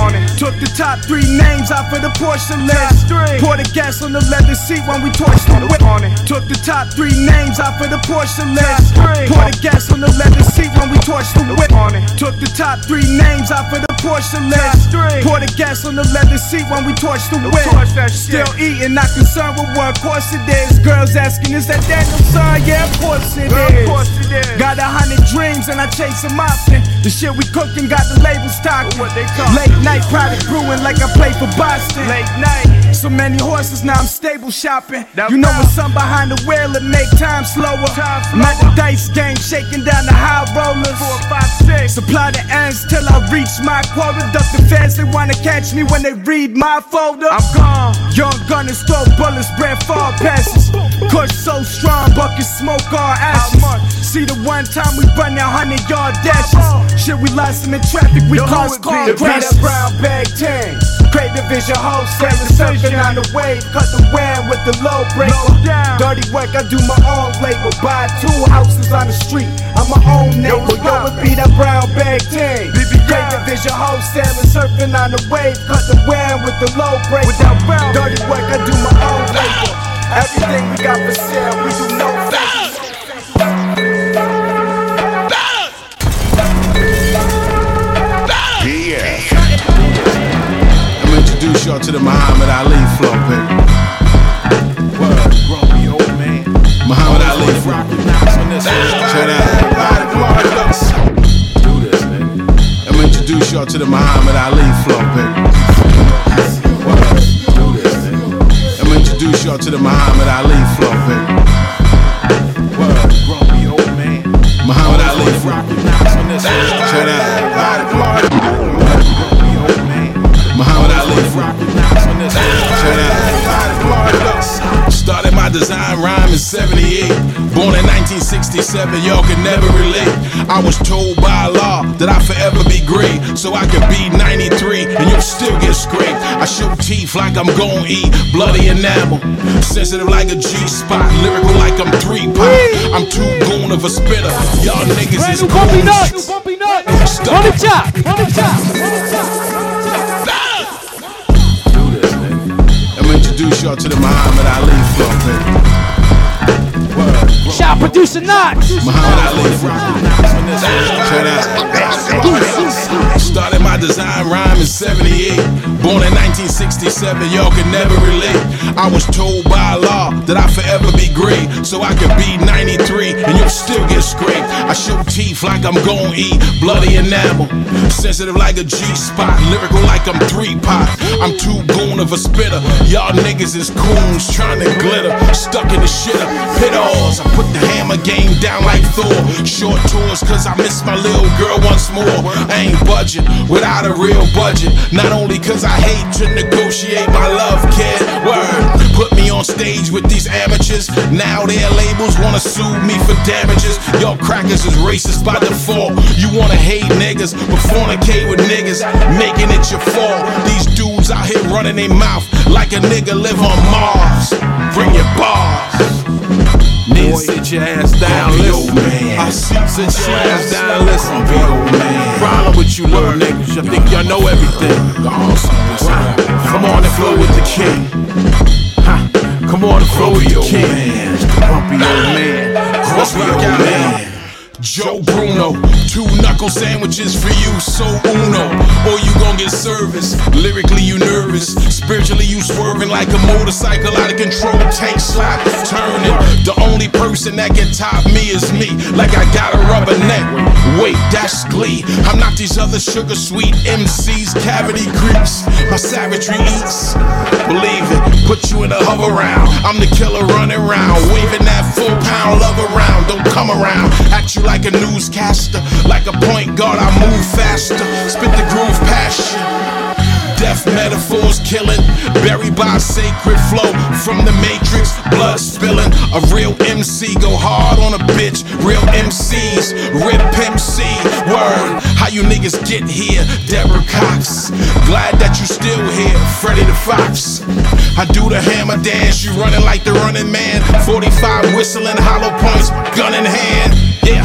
on it. Took the top three names out for the Porsche list. Pour the gas on the leather seat when we torch the whip on it. Took the top three names out for the Porsche list. Pour the gas on the leather seat when we torch the whip on it. Took the top three names out for the Porsche list. Pour the gas on the leather seat when we torch the whip. Still eating, not concerned with what course it is. Girls asking, is that Daniel Son? Yeah, of course it is. Got a hundred dreams and I chase them often. The shit we cooking got the labels talking. Late night product brewing like I play for Boston. Late night. So many horses, now I'm stable shopping. You know when some behind the wheel, it make time slower. I'm at the dice game, shaking down the high rollers. Four, five, six. Supply the ends till I reach my quota. Duck the fans, they wanna catch me when they read my folder. I'm gone. Young gunners throw bullets, bread fall passes. Kush so strong, bucket smoke all ashes. See the one time we run that hundred yard dashes. Shit, we lost in the traffic, we Yo, who cause it car? Beat up brown bag tang. Crate division wholesale, surfing on the wave. Cut the wham with the low breaker. Dirty work, I do my own labor. Buy two houses on the street. I'm my own neighbor. Yo, it be that brown bag tang. Crate division wholesale, surfing on the wave. Cut the wham with the low breaker. Dirty work, I do my own labor. Everything we got for sale, we do no favors. Y'all to the Muhammad Ali flow, baby. Word, old man. Muhammad Ali flow. Out. Introduce y'all to the Muhammad Ali flow, baby. I'm introduce y'all to the Muhammad Ali flow, baby. Man. Muhammad Ali flow. Check out. Muhammad Ali. Check out. Started my design rhyme in 78. Born in 1967, y'all can never relate. I was told by law that I forever be great. So I could be 93 and you'll still get scraped. I show teeth like I'm gon' eat bloody enamel. Sensitive like a G spot. Lyrical like I'm three pop. I'm too goon of a spitter. Y'all niggas is Bumpy goons. nuts. Bumpy nuts. On the top. On the top. I'm gonna introduce y'all to the Muhammad Ali flow, baby. Word. Shout producer Nottz. Muhammad Ali out. Started my design rhyme in 78. Born in 1967, y'all can never relate. I was told by law that I forever be great. So I could be 93 and you'll still get scraped. I show teeth like I'm gon' eat bloody enamel. Sensitive like a G spot. Lyrical like I'm three pot. I'm too goon of a spitter. Y'all niggas is coons trying to glitter. Stuck in the shitter. Pit alls. I put the hammer game down like Thor. Short tours cause I miss my little girl once more. I ain't budging without a real budget. Not only cause I hate to negotiate my love, kid. Word. Put me on stage with these amateurs. Now their labels wanna sue me for damages. Y'all crackers is racist by default. You wanna hate niggas, but fornicate with niggas, making it your fault. These dudes out here running their mouth like a nigga live on Mars. Bring your bars. Nigga, sit your ass down, listen. I sit your ass down, listen. Problem with you little niggas, you think y'all know everything. Come on and flow with the king. Come on and flow with the king. Grumpy old man. Let's rock man. Joe Bruno, two knuckle sandwiches for you, so uno. Or you gon' get service. Lyrically, you nervous. Spiritually, you swerving like a motorcycle out of control. Tank slap, turning. The only person that can top me is me. Like I got a rubber neck. Wait, that's glee. I'm not these other sugar sweet MCs, cavity creeps. My savagery eats. Believe it, put you in a hover round. I'm the killer running around, waving that full pound love around. Don't come around, act you like a newscaster, like a point guard. I move faster, spit the groove past you. Death metaphors killing, buried by sacred flow from the matrix, blood spilling. A real MC go hard on a bitch, real MCs, rip MC. Word, how you niggas get here, Deborah Cox. Glad that you still here, Freddy the Fox. I do the hammer dance, you running like the running man. 45 whistling, hollow points, gun in hand. Yeah,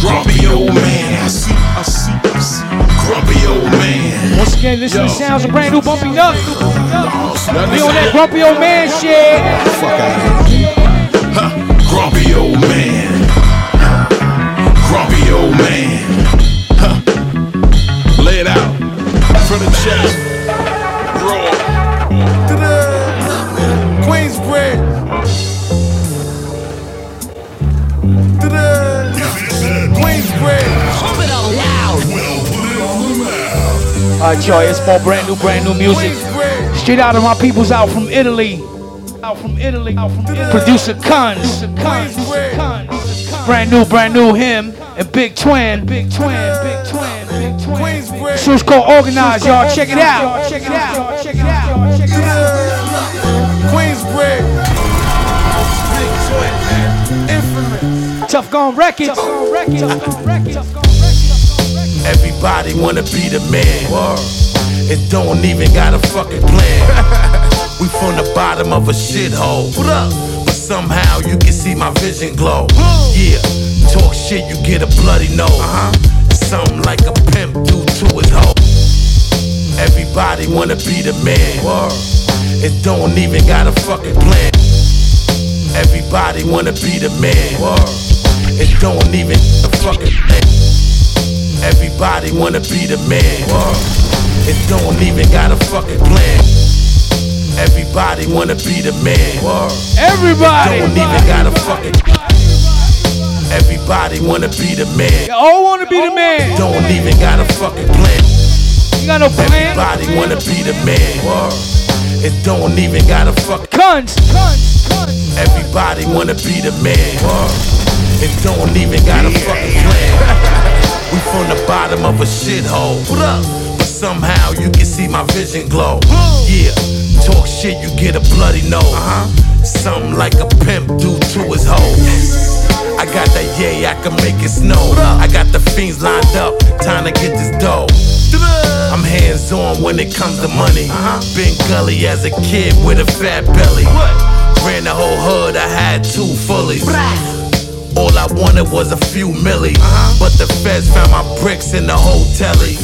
grumpy old man. I see, I see, I see. Grumpy old man. Once again, this is the sounds of brand new Bumpy Knux. We on that grumpy old man shit. Fuck out here. Huh, grumpy old man. Grumpy old man. Huh. Lay it out. From the chest. Raw. Alright, y'all, it's more brand new, brand new music. Straight out of my peoples out from Italy. Out from Italy. Out from Italy. Producer Cuns. Brand new, brand new him and Big Twin. Big Twin. Big Twin. Big Twin. This one's called Organize, y'all. Check it out. Check it out. Check it out. Check it out. Queensbridge. Big Twin. Infamous. Tough Gone Records. Tough Gone Records. Tough Gone Records. Everybody wanna be the man. And don't even got a fucking plan. we from the bottom of a shithole. What up? But somehow you can see my vision glow. Yeah, talk shit, you get a bloody nose. Uh-huh. Something like a pimp do to his hoe. Everybody wanna be the man. And don't even got a fucking plan. Everybody wanna be the man. And don't even a fucking plan. Everybody wanna be the man. It don't even got a fucking plan. Everybody wanna be the man. Everybody. Don't even got a fucking. Everybody wanna be the man. You all wanna be the man. Don't even got a fucking plan. You got no plan. Everybody wanna be the man. It don't even got a fucking. Guns. Everybody wanna be the man. And don't even got a fucking plan. We from the bottom of a shithole. What up? But somehow you can see my vision glow. Yeah, talk shit, you get a bloody nose. Uh-huh. Something like a pimp do to his hoe. I got that yay, I can make it snow. I got the fiends lined up, time to get this dough. I'm hands on when it comes to money. Been gully as a kid with a fat belly. Ran the whole hood, I had two fullies. All I wanted was a few milli. But the feds found my bricks in the hotelly.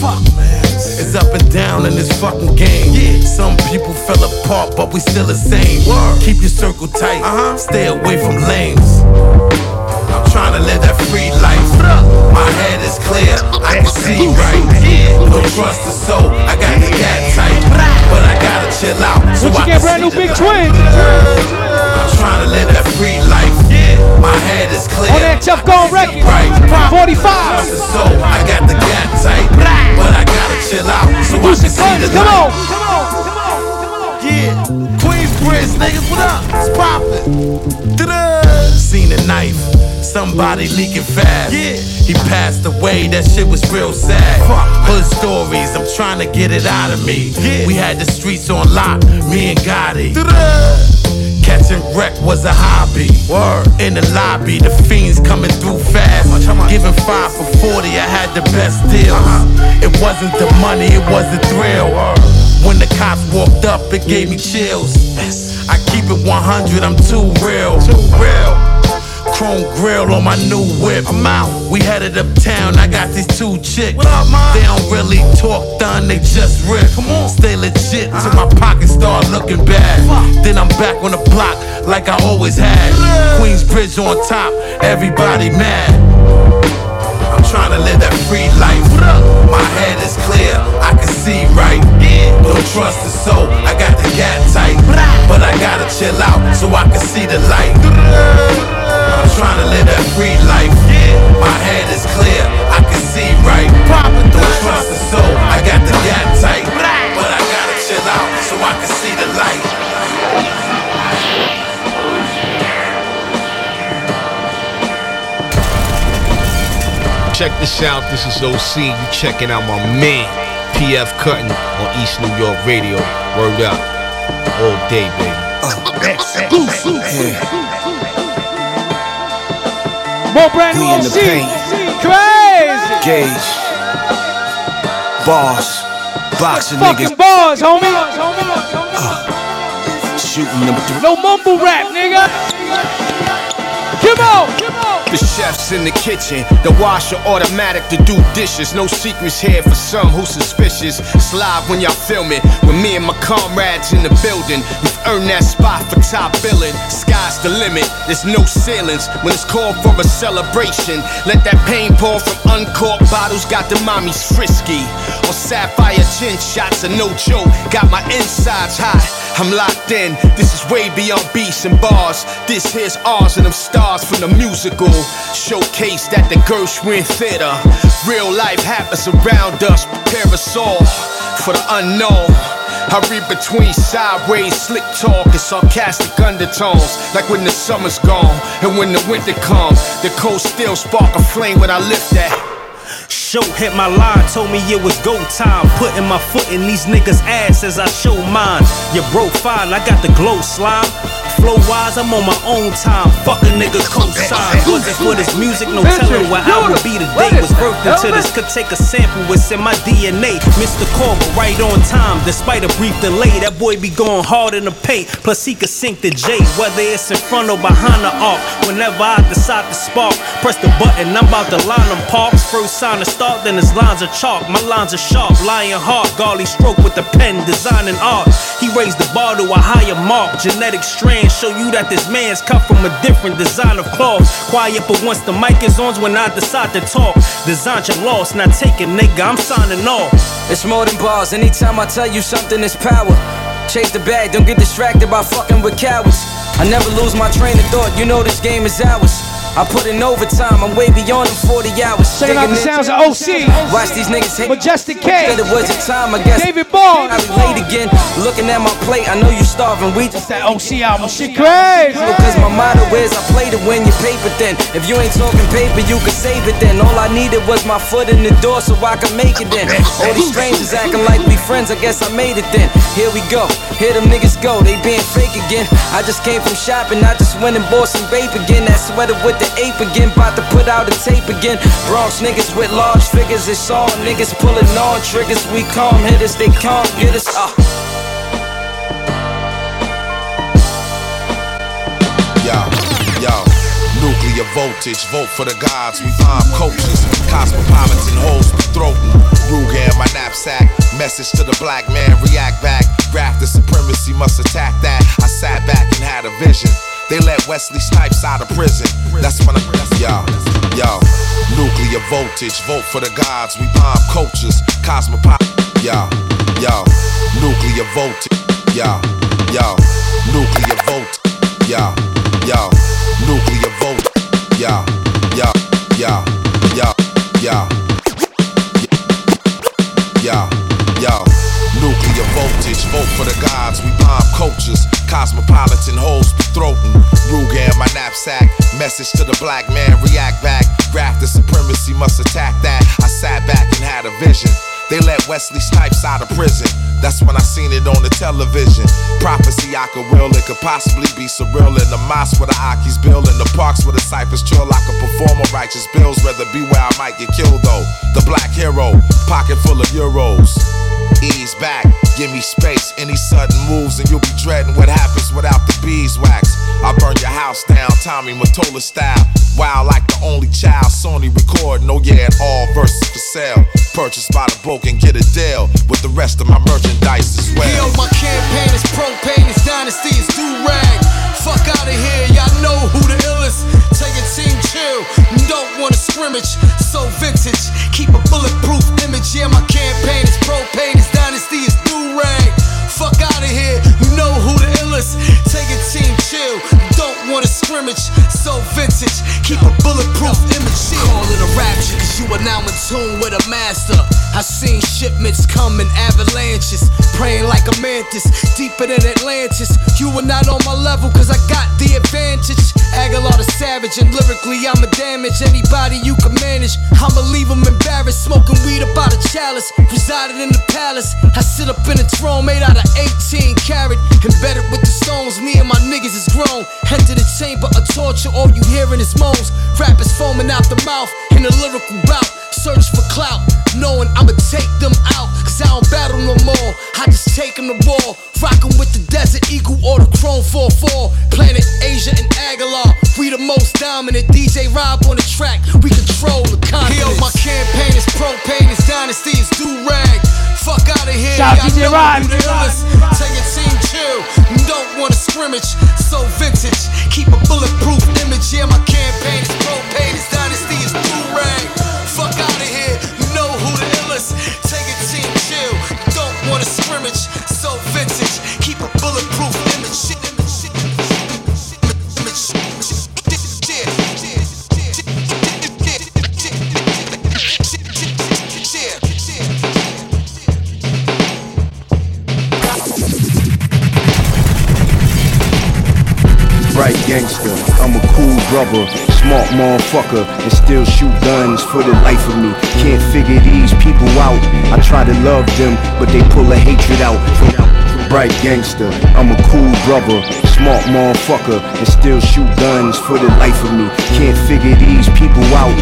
It's up and down in this fucking game. Some people fell apart, but we still the same. Keep your circle tight, uh-huh. stay away from lames. I'm trying to live that free life. My head is clear, I can see right. No trust the soul, I got the cat tight. But I gotta chill out so Once you can get brand new big twin. I'm trying to live that free life. My head is clear. On that Tough Gone Records. 45. So I got the cat tight, but I gotta chill out so I can see the Come on. light. Yeah, Queensbridge niggas, what up? It's poppin'. Da-da. Seen a knife, somebody leaking fast. Yeah, he passed away. That shit was real sad. Hood stories, I'm trying to get it out of me. We had the streets on lock, me and Gotti. Catching wreck was a hobby. Word. In the lobby, the fiends coming through fast. Giving five for 40, I had the best deals. Uh-huh. It wasn't the money, it was the thrill. When the cops walked up, it gave me chills. I keep it 100, I'm too real. Too real. Chrome grill on my new whip. I'm out. We headed uptown. I got these two chicks. What up, man? They don't really talk done, they just rip. Come on. Stay legit till uh-huh. my pockets start looking bad. Then I'm back on the block like I always had. Queensbridge on top, everybody mad. I'm trying to live that free life. What up? My head is clear, I can see right. Don't trust the soul, I got the gat tight. But I gotta chill out so I can see the light. I'm trying to live that free life. My head is clear, I can see right. Don't trust the soul, I got the gat tight. But I gotta chill out so I can see the light. Check this out, this is OC. You checking out my man, PF Cuttin on East New York Radio. Word up. All day, baby. Oh, More brand new We in the paint. Crazy. Gage. Boss. Boxing niggas. bars, homie. Uh, Shooting them through. No mumble rap, nigga. Come on. The chef's in the kitchen, the washer automatic to do dishes. No secrets here for some who suspicious. It's live when y'all film it. With me and my comrades in the building, we've earned that spot for top billing. Sky's the limit, there's no ceilings. When it's called for a celebration, let that pain pour from uncorked bottles. Got the mommies frisky. On sapphire chin shots are no joke. Got my insides hot. I'm locked in. This is way beyond beats and bars. This here's ours and them stars from the musical. Showcase at the Gershwin Theater. Real life happens around us. Prepare us all for the unknown. I read between sideways, slick talk, and sarcastic undertones. Like when the summer's gone and when the winter comes, the cold still spark a flame when I lift that. Show hit my line, told me it was go time. Putting my foot in these niggas' ass as I show mine. Your bro fine, I got the glow slime. Flow wise, I'm on my own time. Fuck a nigga cosign. Wasn't for this music, no telling where I would be today. Was birthed into this. Could take a sample, it's in my DNA. Mr. Corver, right on time. Despite a brief delay, that boy be going hard in the paint. Plus, he could sink the J, whether it's in front or behind the arc. Whenever I decide to spark, press the button, I'm about to line them parks. First sign to start, then his lines are chalk. My lines are sharp, lion heart, Garley stroke with the pen, designing art. He raised the bar to a higher mark. Genetic strands show you that this man's cut from a different design of cloth. Quiet, but once the mic is on, when I decide to talk. Design your loss, not taking nigga, I'm signing off. It's more than bars. Anytime I tell you something, it's power. Chase the bag, don't get distracted by fucking with cowards. I never lose my train of thought. You know this game is ours. I put in overtime, I'm way beyond them 40 hours. Checking out the sounds of OC. Watch these niggas hate. Majestic Gage. It was a time, I guess. David Bars. I be late again. Looking at my plate, I know you starving. We just that OC album. Shit crazy. Because my motto is I play to win your paper thin. If you ain't talking paper, you can save it then. All I needed was my foot in the door so I could make it in. All these strangers acting like we friends, I guess I made it then. Here we go. Here them niggas go. They being fake again. I just came from shopping, I just went and bought some vape again. That sweater with the ape again. About to put out a tape again. Bronx niggas with large figures. It's all niggas pulling on triggers. We calm hitters, they can't get us. Uh. Yo, nuclear voltage, vote for the gods, we bomb coaches, cosmopolitan hoes be throatin', Ruger in my knapsack, message to the black man, react back, graph the supremacy, must attack that, I sat back and had a vision, they let Wesley Snipes out of prison, that's when I, yo, yo, nuclear voltage, vote for the gods, we bomb cultures, cosmopolitan, yo, yo, nuclear voltage, yo, yo, nuclear voltage, yo, yo, nuclear vote, yo, yo, yo, yo, yo, yo, yo, nuclear voltage, vote for the gods, we bomb cultures, cosmopolitan hoes be throatin', Ruger in my knapsack, message to the black man, react back, graph the supremacy, must attack that, I sat back and had a vision. They let Wesley Snipes out of prison. That's when I seen it on the television. Prophecy I could will, it could possibly be surreal. In the mosque where the Aki's build, in the parks where the cyphers chill. I could perform a righteous bills, rather be where I might get killed though. The black hero, pocket full of euros. Ease back, give me space. Any sudden moves, and you'll be dreading what happens without the beeswax. I burn your house down, Tommy Mottola style. Wow, like the only child, Sony recording. Oh yeah, and all verses for sale. Purchase by the book and get a deal with the rest of my merchandise as well. Yo, my campaign is propane, it's dynasty, it's do rag. Fuck out of here, y'all know who the illest. Take a team chill, don't wanna scrimmage, so vintage. Keep a bulletproof image, yeah, my campaign is propane, it's dynasty, it's do rag. Fuck out of here, you know who the illest. Don't wanna scrimmage, so vintage. Keep a bulletproof image, shit. Call it a rapture, cause you are now in tune with a master. I seen shipments come in avalanches, praying like a mantis, deeper than Atlantis. You were not on my level, cause I got the advantage. Agallah the savage, and lyrically I'ma damage anybody you can manage. I'ma leave them embarrassed, smoking weed up about a chalice. Residing in the palace, I sit up in a throne made out of 18 carat. Embedded with the stones, me and my niggas is grown. Enter the chamber of torture, all you hearing is moans. Rappers foaming out the mouth in a lyrical bout. Search for clout, knowing I'ma take them out. Cause I don't battle no more, I just take them to war. Rockin' with the Desert Eagle or the Chrome 4-4. Planet Asia and Agallah, we the most dominant. DJ Rob on the track, we control the continent. Yo, my campaign is propane, it's dynasty, it's do rag. Fuck out of here, Shout out y'all DJ know Rob. who the illest. Take a team chill, don't wanna scrimmage, so vintage. Keep a bulletproof image, yeah, my campaign is propane, it's dynasty, do rag. Fuck out of here, you know who the illest. Take a team chill, don't wanna scrimmage, so vintage. Keep a bulletproof Right gangster, I'm a cool brother, smart motherfucker, and still shoot guns for the life of me. Can't figure these people out. I try to love them, but they pull a hatred out Bright gangster, I'm a cool brother, smart motherfucker, and still shoot guns for the life of me. Can't figure these people out.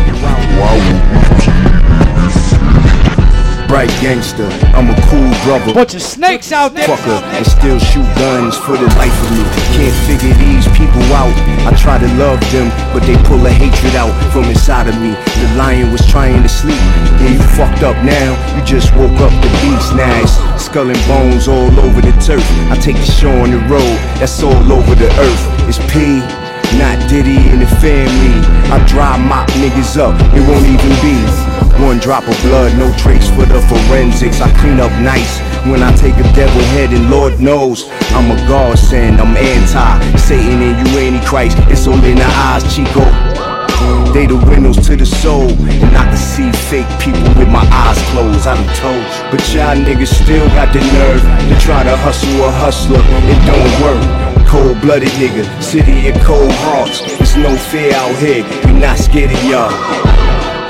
Bright gangster, I'm a cool brother. Bunch of snakes out there. Fucker, and still shoot guns for the life of me. Can't figure these people out. I try to love them, but they pull a hatred out from inside of me. The lion was trying to sleep. Yeah, you fucked up now. You just woke up the beast. Now it's skull and bones all over the turf. I take the show on the road. That's all over the earth. It's P. Not Diddy and the family. I dry mop niggas up, it won't even be one drop of blood, no trace for the forensics. I clean up nice when I take a devil head, and Lord knows I'm a godsend. I'm anti Satan and you antichrist. It's all in the eyes, Chico. They the windows to the soul, and I can see fake people with my eyes closed. I done told but y'all niggas still got the nerve to try to hustle a hustler. It don't work. Cold blooded nigga, city of cold hearts. There's no fear out here, we not scared of y'all.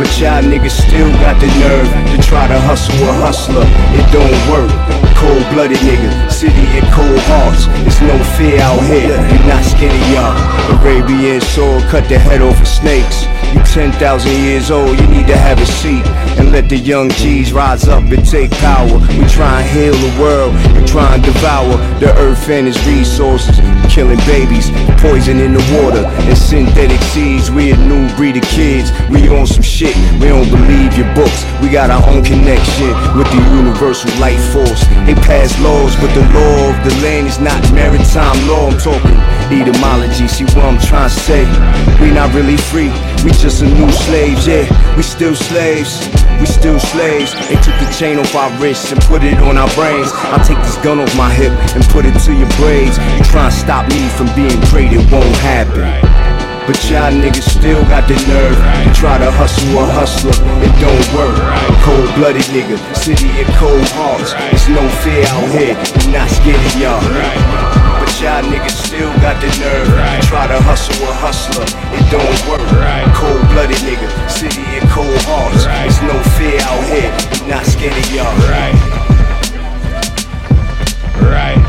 But y'all niggas still got the nerve to try to hustle a hustler. It don't work. Cold blooded nigga, city of cold hearts. There's no fear out here, we not scared of y'all. Arabian sword cut the head off of snakes. You 10,000 years old, you need to have a seat and let the young G's rise up and take power. We try and heal the world, we try and devour the earth and its resources, killing babies, poison in the water, and synthetic seeds. We a new breed of kids, we on some shit. We don't believe your books, we got our own connection with the universal life force. They pass laws, but the law of the land is not maritime law. I'm talking etymology. See what I'm trying to say? We not really free. We just a new slaves, yeah. We still slaves. We still slaves. They took the chain off our wrists and put it on our brains. I take this gun off my hip and put it to your braids. You try and stop me from being great, it won't happen. But y'all niggas still got the nerve to try to hustle a hustler. It don't work. Cold blooded nigga, city of cold hearts. It's no fear out here. We not scared of y'all. Y'all niggas still got the nerve to try to hustle a hustler. It don't work. Right. Cold blooded nigga, city of cold hearts. There's no fear out here. Not scared of y'all. Right. Right. Right.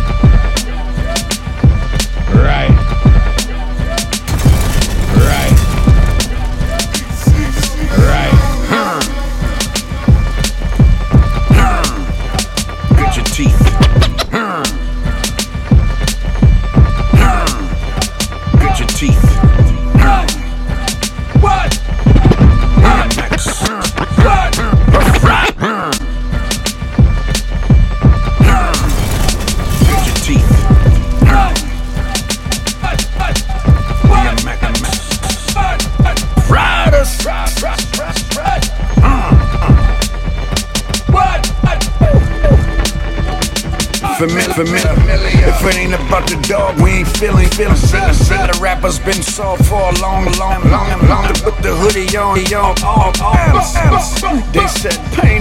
Familiar. If it ain't about the dog, we ain't feeling, feeling. Feeling, feeling. The rappers been soft for a long, long, long, long. With the hoodie on, on, all, all. They said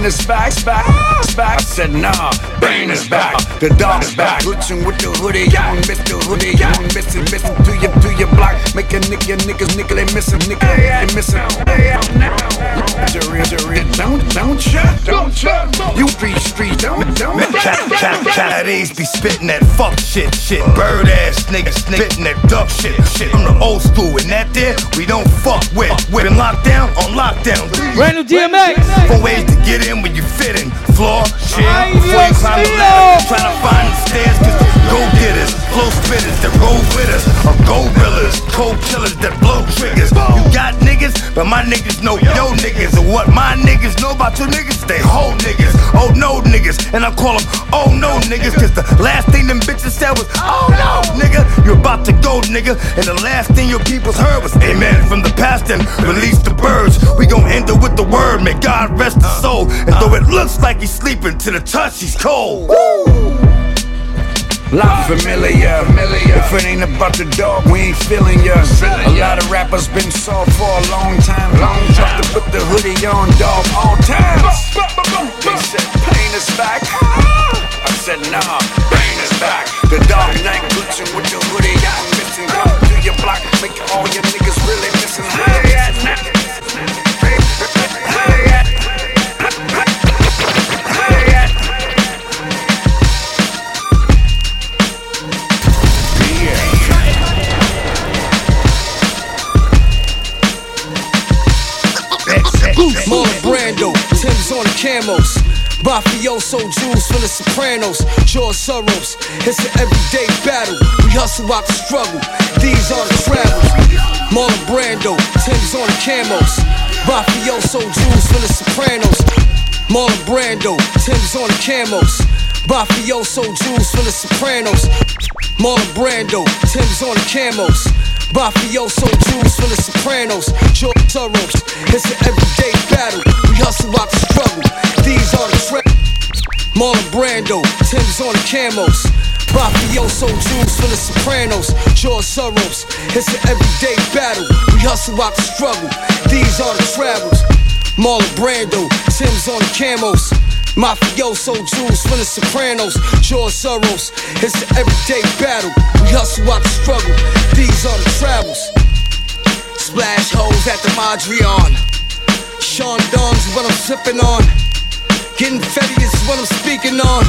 pain is back, back, back. I said nah, pain is back. The dog's back. Glitching with the hoodie on, miss the hoodie on, missing, missing to your, to your block. Make a nick, your niggas, nickel, they missing, nickel, they missing. Jury, jury, don't, don't ya, don't ya. You street, street, don't, don't. Nowadays be spitting that fuck shit, shit. Bird ass niggas spitting that duck shit, shit. From the old school, and that there we don't fuck with. We been locked down on lockdown. Brand new DMX. For ways to get in when you fit in. Floor, chair, before you climb the ladder. Trying to find the stairs, cause the go getters, flow spitters that roll with us are gorillas, cold killers that blow triggers. You got niggas, but my niggas know yo niggas. And what my niggas know about you niggas, they whole niggas. Oh no niggas, and I call them oh no niggas, cause the last thing them bitches said was oh no nigga. you're about to go nigga, and the last thing your peoples heard was amen from the past and release the birds. We gon' end it with the word, may God rest his soul. And though it looks like he's sleeping, to the touch he's cold. Lot familiar. If it ain't about the dog, we ain't feeling ya. A lot of rappers been soft for a long time. Long time to put the hoodie on, dog, all times. They said pain is back. Ah. I said nah, pain is back. The dog night glitching with the hoodie on, missing. Come to your block, make all your niggas really missing. Camos. Mafioso jewels from the Sopranos, George Soros. It's an everyday battle. We hustle out the struggle. These are the travels. Marlon Brando, Tim's on the camos. Mafioso jewels from the Sopranos. Marlon Brando, Tim's on the camos. Mafioso jewels from the Sopranos. Marlon Brando, Tim's on the camos. Mafioso jewels from the Sopranos. George Soros. It's an everyday battle. We hustle out the struggle. These are the tra- Marlon Brando, Tim's on the camos. Mafioso jewels from the Sopranos. George Soros. It's an everyday battle. We hustle out the struggle. These are the travels. Marlon Brando, Tim's on the camos. Mafioso jewels from the Sopranos, George Soros. It's an everyday battle. We hustle out the struggle. These are the travels. Splash holes at the Madrion. Sean Dunn's what I'm sipping on. Getting fetty is what I'm speaking on.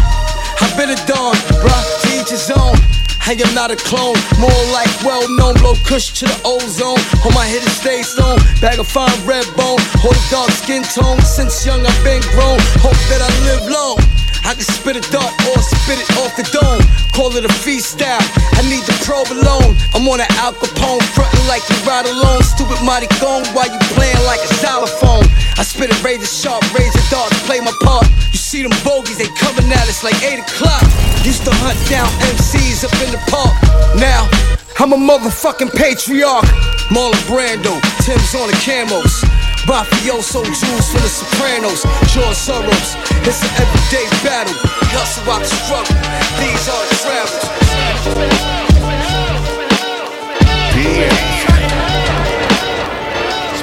I've been a dawn, bruh, to each his own. I am not a clone, more like well known. Blow kush to the ozone. On my head it stays stone. Bag of fine red bone. Hold a dark skin tone. Since young I've been grown. Hope that I live long. I can spit a dart or spit it off the dome. Call it a freestyle. I need the probe alone. I'm on an Al Capone, frontin' like you ride alone. Stupid mighty gone while you playing like a xylophone. I spit it razor sharp, razor darts, play my part. You see them bogeys, they coming at us like 8 o'clock. Used to hunt down MCs up in the park. Now, I'm a motherfucking patriarch. Marlon Brando, Tim's on the camos. Mafioso jewels from the Sopranos. George Soros. It's an everyday battle. Hustle out the struggle. These are the travels.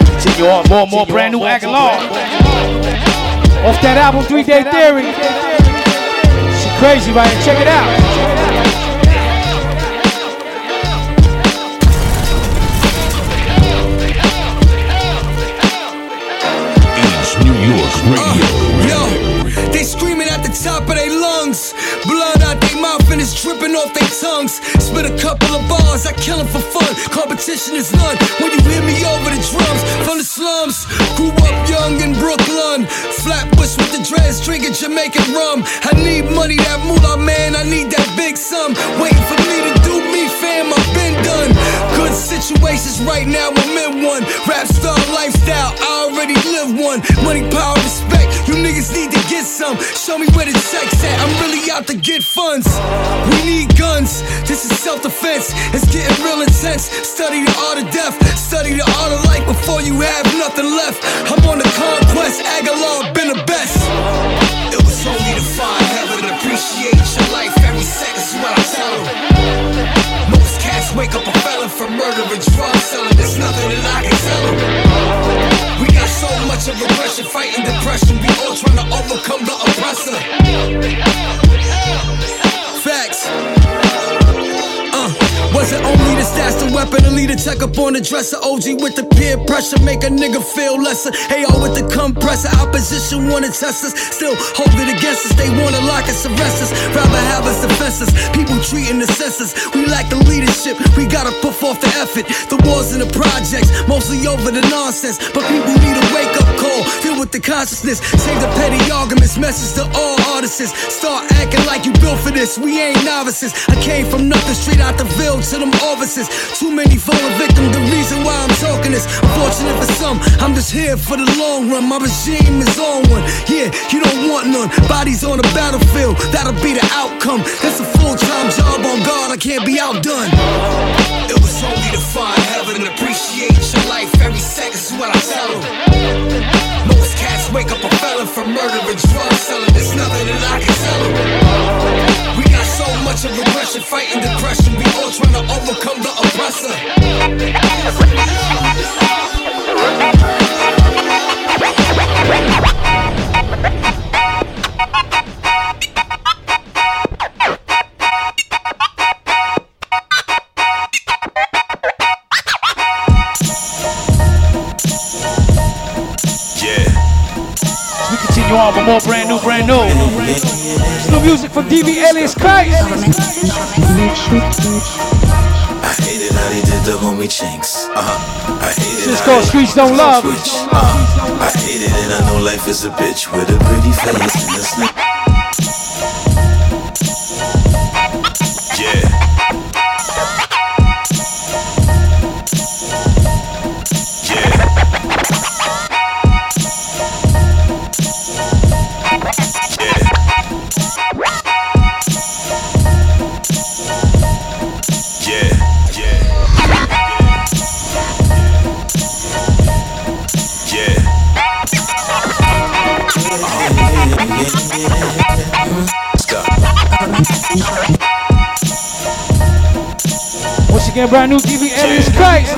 Continue on, more, more brand new Agallah. Off that album, Three Day Theory. She crazy, right? Check it out. York Radio. Uh, yo, they screaming at the top of their lungs. Blood out their mouth and it's dripping off their tongues. Spit a couple of bars, I kill 'em for fun. Competition is none when you hear me over the drums. From the slums, grew up young in Brooklyn. Flatbush with the dreads, drinking Jamaican rum. I need money, that moolah, man. I need that big sum. Waiting for me to do me, fam. I've been done. Good situations right now, I'm in one. Rap star lifestyle, I already live one. Money, power, respect. You niggas need to get some. Show me where the check's at. I'm really out to get funds. We need guns. This is self defense. It's getting real intense. Study the art of death. Study the art of life before you have nothing left. I'm on the conquest. Agallah been the best. It was only to find heaven and appreciate your life. Every second second's what I tell them. Most cats wake up a felon for murder and drug selling. There's nothing that I can tell them. We got so much of aggression, fighting depression. We all trying to overcome the oppressor. Facts. Was it only the stats, the weapon, to lead a check up on the dresser? OG with the peer pressure, make a nigga feel lesser. AO with the compressor, opposition wanna test us. Still hold it against us, they wanna lock us, arrest us. Rather have us defenses, People treating the census. We lack the leadership, we gotta put forth the effort. The wars and the projects, mostly over the nonsense. But people need a wake up call, deal with the consciousness. Save the petty arguments, message to all artists. Start acting like you built for this, we ain't novices. I came from nothing, straight out the ville to them offices. Too many fallen victims, the reason why I'm talking is Fortunate for some. I'm just here for the long run, my regime is on one. Yeah, you don't want none. Bodies on the battlefield, that'll be the outcome. It's a full time job on God, I can't be outdone. It was only to find heaven and appreciate your life. Every second's what I tell them. Most cats wake up a felon for murder and drug selling. There's nothing that I can tell them. So much of aggression, fighting depression. We all trying to overcome the oppressor. Continue on with more brand new, brand new. New music from DV Alias Khryst. I hated how they did the homie Chinx. Uh-huh. I hated This how called Streets Don't Love. Uh-huh. I hated it, and I know life is a bitch with a pretty face and a slim. Once brand new DV, Alias Khryst.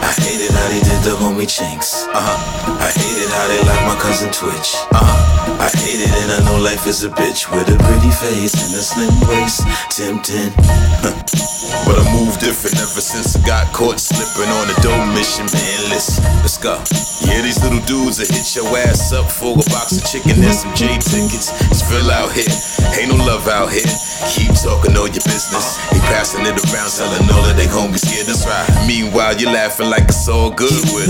I hated how they did the homie Chinx. Uh huh. I hated how they like my cousin Twitch. Uh huh. I hate it and I know life is a bitch with a pretty face and a slim waist. Tempting. But I move different ever since I got caught slipping on a dope mission, man. Listen, let's go. Yeah, these little dudes that hit your ass up for a box of chicken and some J tickets. It's real out here, ain't no love out here. Keep talking all your business. They passing it around, telling all of they homies scared. That's right. Meanwhile, you're laughing like it's all good with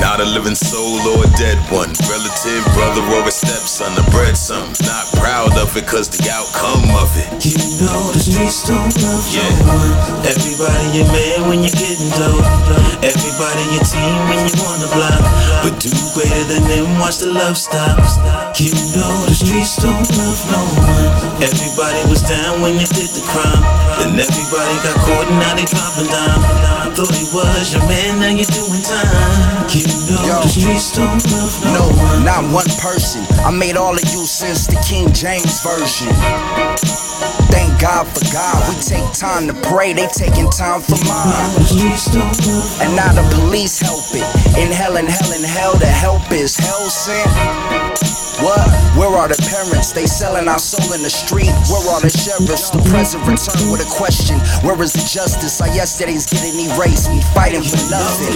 Not a living soul or a dead one. Relative, brother, or a stepson. A bread son. Not proud of it, cause the outcome of it. You know the streets don't love Yeah. no one. Everybody your man when you're getting dope. Everybody your team when you wanna block. But do greater than them, watch the love stop. You know the streets don't love no one. Everybody was down when you did the crime. Then everybody got caught and now they dropping down. Thought he was your man, now you're doing time. You know the streets don't love no, No, one. not one person. I made all of you since the King James Version. Thank God for God. We take time to pray, they taking time for mine. And now the police help it. In hell and hell and hell, the help is hell sent. What? Where are the parents? They selling our soul in the street. Where are the sheriffs? The president returned with a question. Where is the justice? Our yesterday's getting erased. We fighting for nothing.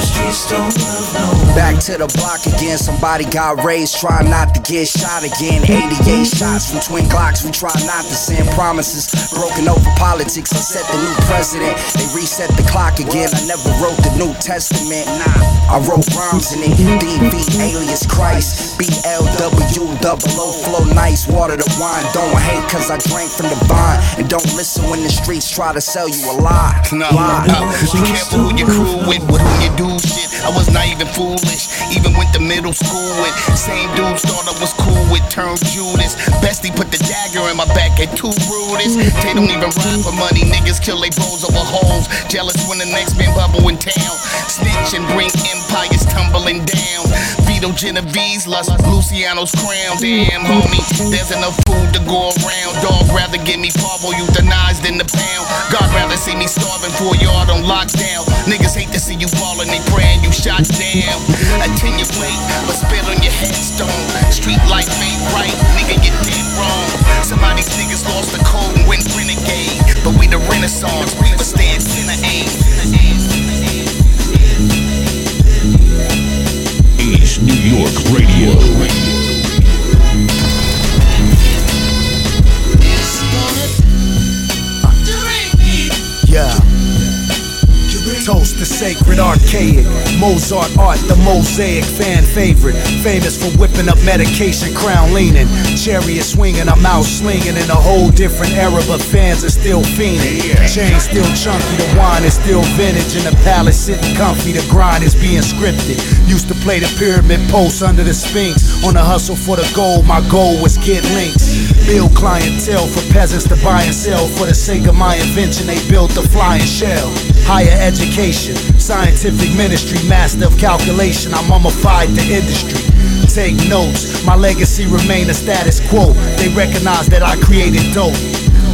Back to the block again. Somebody got raised. Try not to get shot again. 88 shots from twin Glocks. We try not to send promises. Broken over politics. I set the new president. They reset the clock again. I never wrote the New Testament. Nah, I wrote rhymes in it. DV alias Khryst. BLW double O flow nice. Water the wine. Don't hate cause I drank from the vine. And don't listen when the streets try to sell you a lie. No, Lie. uh, be careful who you crew with, with whom you do shit. I was naive and foolish, even went to middle school with. Same dudes thought I was cool with, turned Judas. Bestie put the dagger in my back at two Brutus. They don't even ride for money, niggas kill they bros over hoes. Jealous when the next man bubble in town. Snitch and bring empires tumbling down. Vito Genovese, lust Luciano's crown. Damn, homie, there's enough food to go around. Dog rather give me parvo euthanized than the pound. God rather see me starving for a yard on lockdown. Niggas hate to see you falling, they praying you shot down. Attenuate, but spit on your headstone. Street life ain't right, nigga, you dead wrong. Some of these niggas lost the code and went renegade. But we the renaissance, we was stand center York Radio. Toast the sacred archaic. Mozart art, the mosaic fan favorite. Famous for whipping up medication, crown leaning. Chariot swinging, I'm out slinging in a whole different era, but fans are still fiending. Chain still chunky, the wine is still vintage. In the palace sitting comfy, the grind is being scripted. Used to play the pyramid post under the sphinx. On the hustle for the gold, my goal was get links. Build clientele for peasants to buy and sell. For the sake of my invention, they built the flying shell. Higher education, scientific ministry, master of calculation. I mummified the industry. Take notes, my legacy remain a status quo. They recognize that I created dope.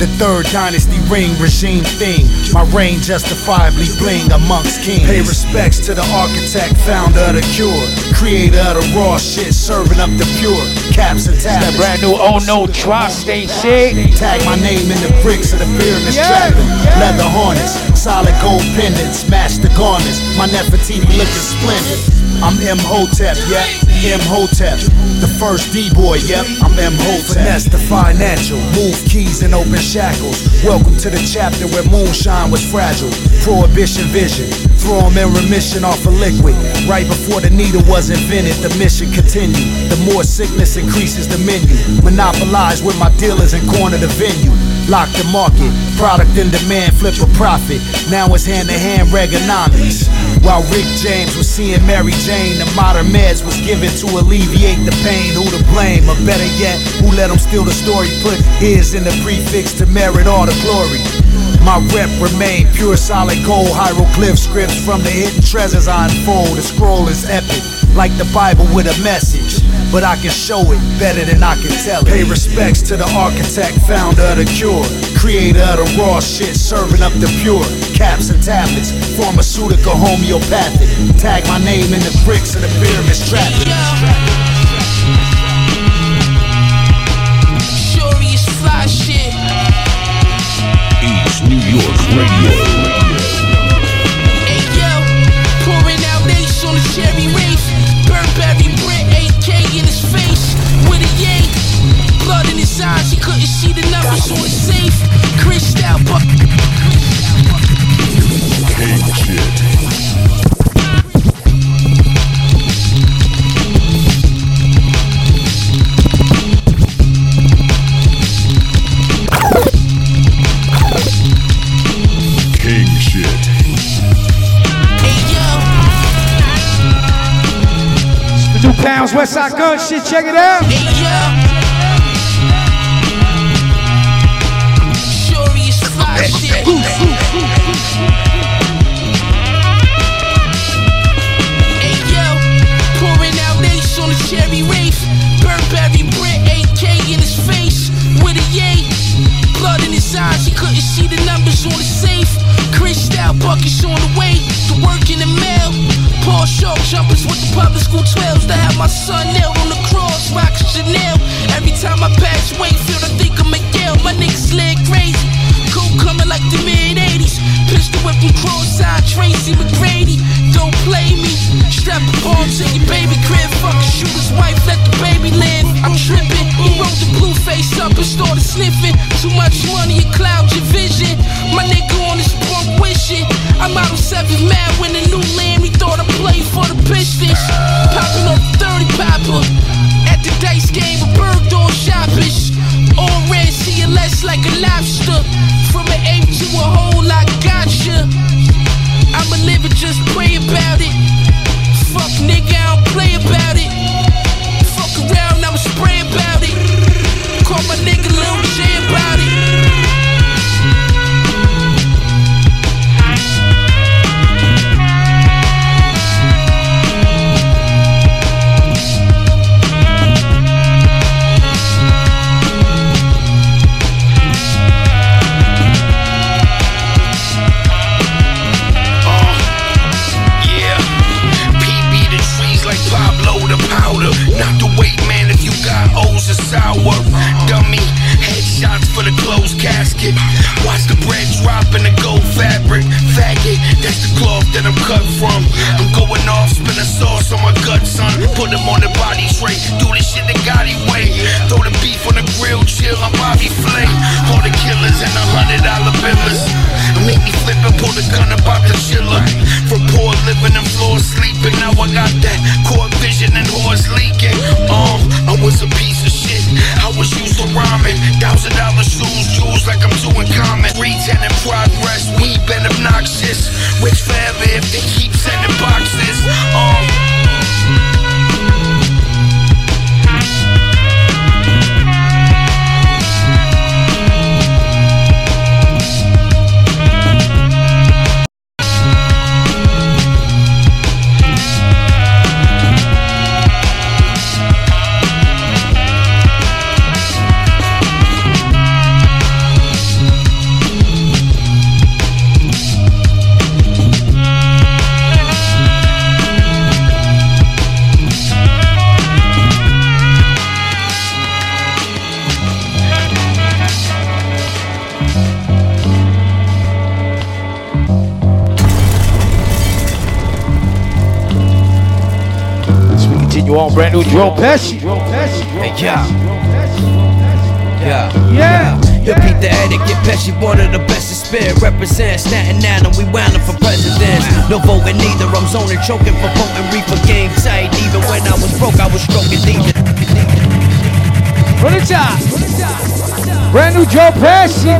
The third dynasty ring regime thing. My reign justifiably bling amongst kings. Pay respects to the architect, founder of the cure. Creator of the raw shit, serving up the pure. Caps and. That brand new Oh No Tri-State shit. Tag my name in the bricks of the pyramids Yeah, trapping. yeah. Leather harness, solid gold pendants, match the garments. My Nefertiti looking splendid. I'm Imhotep, yep. Imhotep. The first D-boy, yep. I'm Imhotep. Finesse the financial, move keys and open shackles. Welcome to the chapter where moonshine was fragile. Prohibition vision, throw 'em in remission off a liquid. Right before the needle was invented, the mission continued. The more sickness increases the menu. Monopolize with my dealers and corner the venue. Lock the market, product in demand, flip a profit. Now it's hand to hand Reaganomics. While Rick James was seeing Mary Jane, the modern meds was given to alleviate the pain. Who to blame? Or better yet, who let him steal the story? Put his in the prefix to merit all the glory. My rep remain pure solid gold hieroglyph scripts from the hidden treasures I unfold. The scroll is epic, like the Bible with a message. But I can show it better than I can tell it. Pay respects to the architect, founder of the cure. Creator of the raw shit, serving up the pure. Caps and tablets, pharmaceutical, homeopathic. Tag my name in the bricks of the pyramid trapping. Shorty is fly shit. East New York Radio. See the numbers on the safe. Crystal, but shit. King shit. hey yo, The new pounds, Westside Gunn shit, check it out. hey yo. Hey yo, pouring out ace on the cherry race. Burberry Brit, AK in his face with a yay. Blood in his eyes, he couldn't see the numbers on the safe. Crystal buckets on the way, the work in the mail. Paul Shaw jumpers with the public school 12s to have my son nailed on the cross, rockin' Chanel. Every time I pass Wakefield, I think of Miguel. My niggas leg crazy. Cool coming like the mid 80s. Pistol whip from cross-side Tracy McGrady. Don't play me. Strap a bomb to your baby crib. Fuck a shooter's wife, let the baby live. I'm tripping. He rolled the blue face up and started sniffing. Too much money, it clouds your vision. My nigga on his bunk wishing. I'm out of seven mad when the new land. He thought I played for the Pistons. Popping up 30 popper. At the dice game with Bergdorf shoppers. All red CLS like a lobster. From an ape to a hole, I gotcha. I'ma live it, just pray about it. Fuck nigga, I don't play about it. Fuck around, I'ma spray about it. Call my nigga from. I'm going off, spilling sauce on my gut, son. Put them on the body tray. Do this shit the Gotti way. Throw the beef on the grill, chill I'm Bobby Flay. All the killers and a hundred dollar billers. Make me flip and pull the gun about the chiller. For poor living and floor sleeping. Now I got that court vision and horse leaking. Um, I was a piece of shit. Was used to rhyming. Thousand dollar shoes, jewels like I'm doing common. Retail in progress, we been obnoxious. Rich forever if they keep sending boxes. Um, You want brand new Dro Pesci? Hey, yeah. Yeah. Yeah. You beat the etiquette, Pesci, one of the best in spirit. Represent Staten Island, we wildin' for presidents. No voting neither, I'm zoning, choking for potent reefer game tight. Even when I was broke, I was stroking demons. Run it top. Brand new Dro Pesci.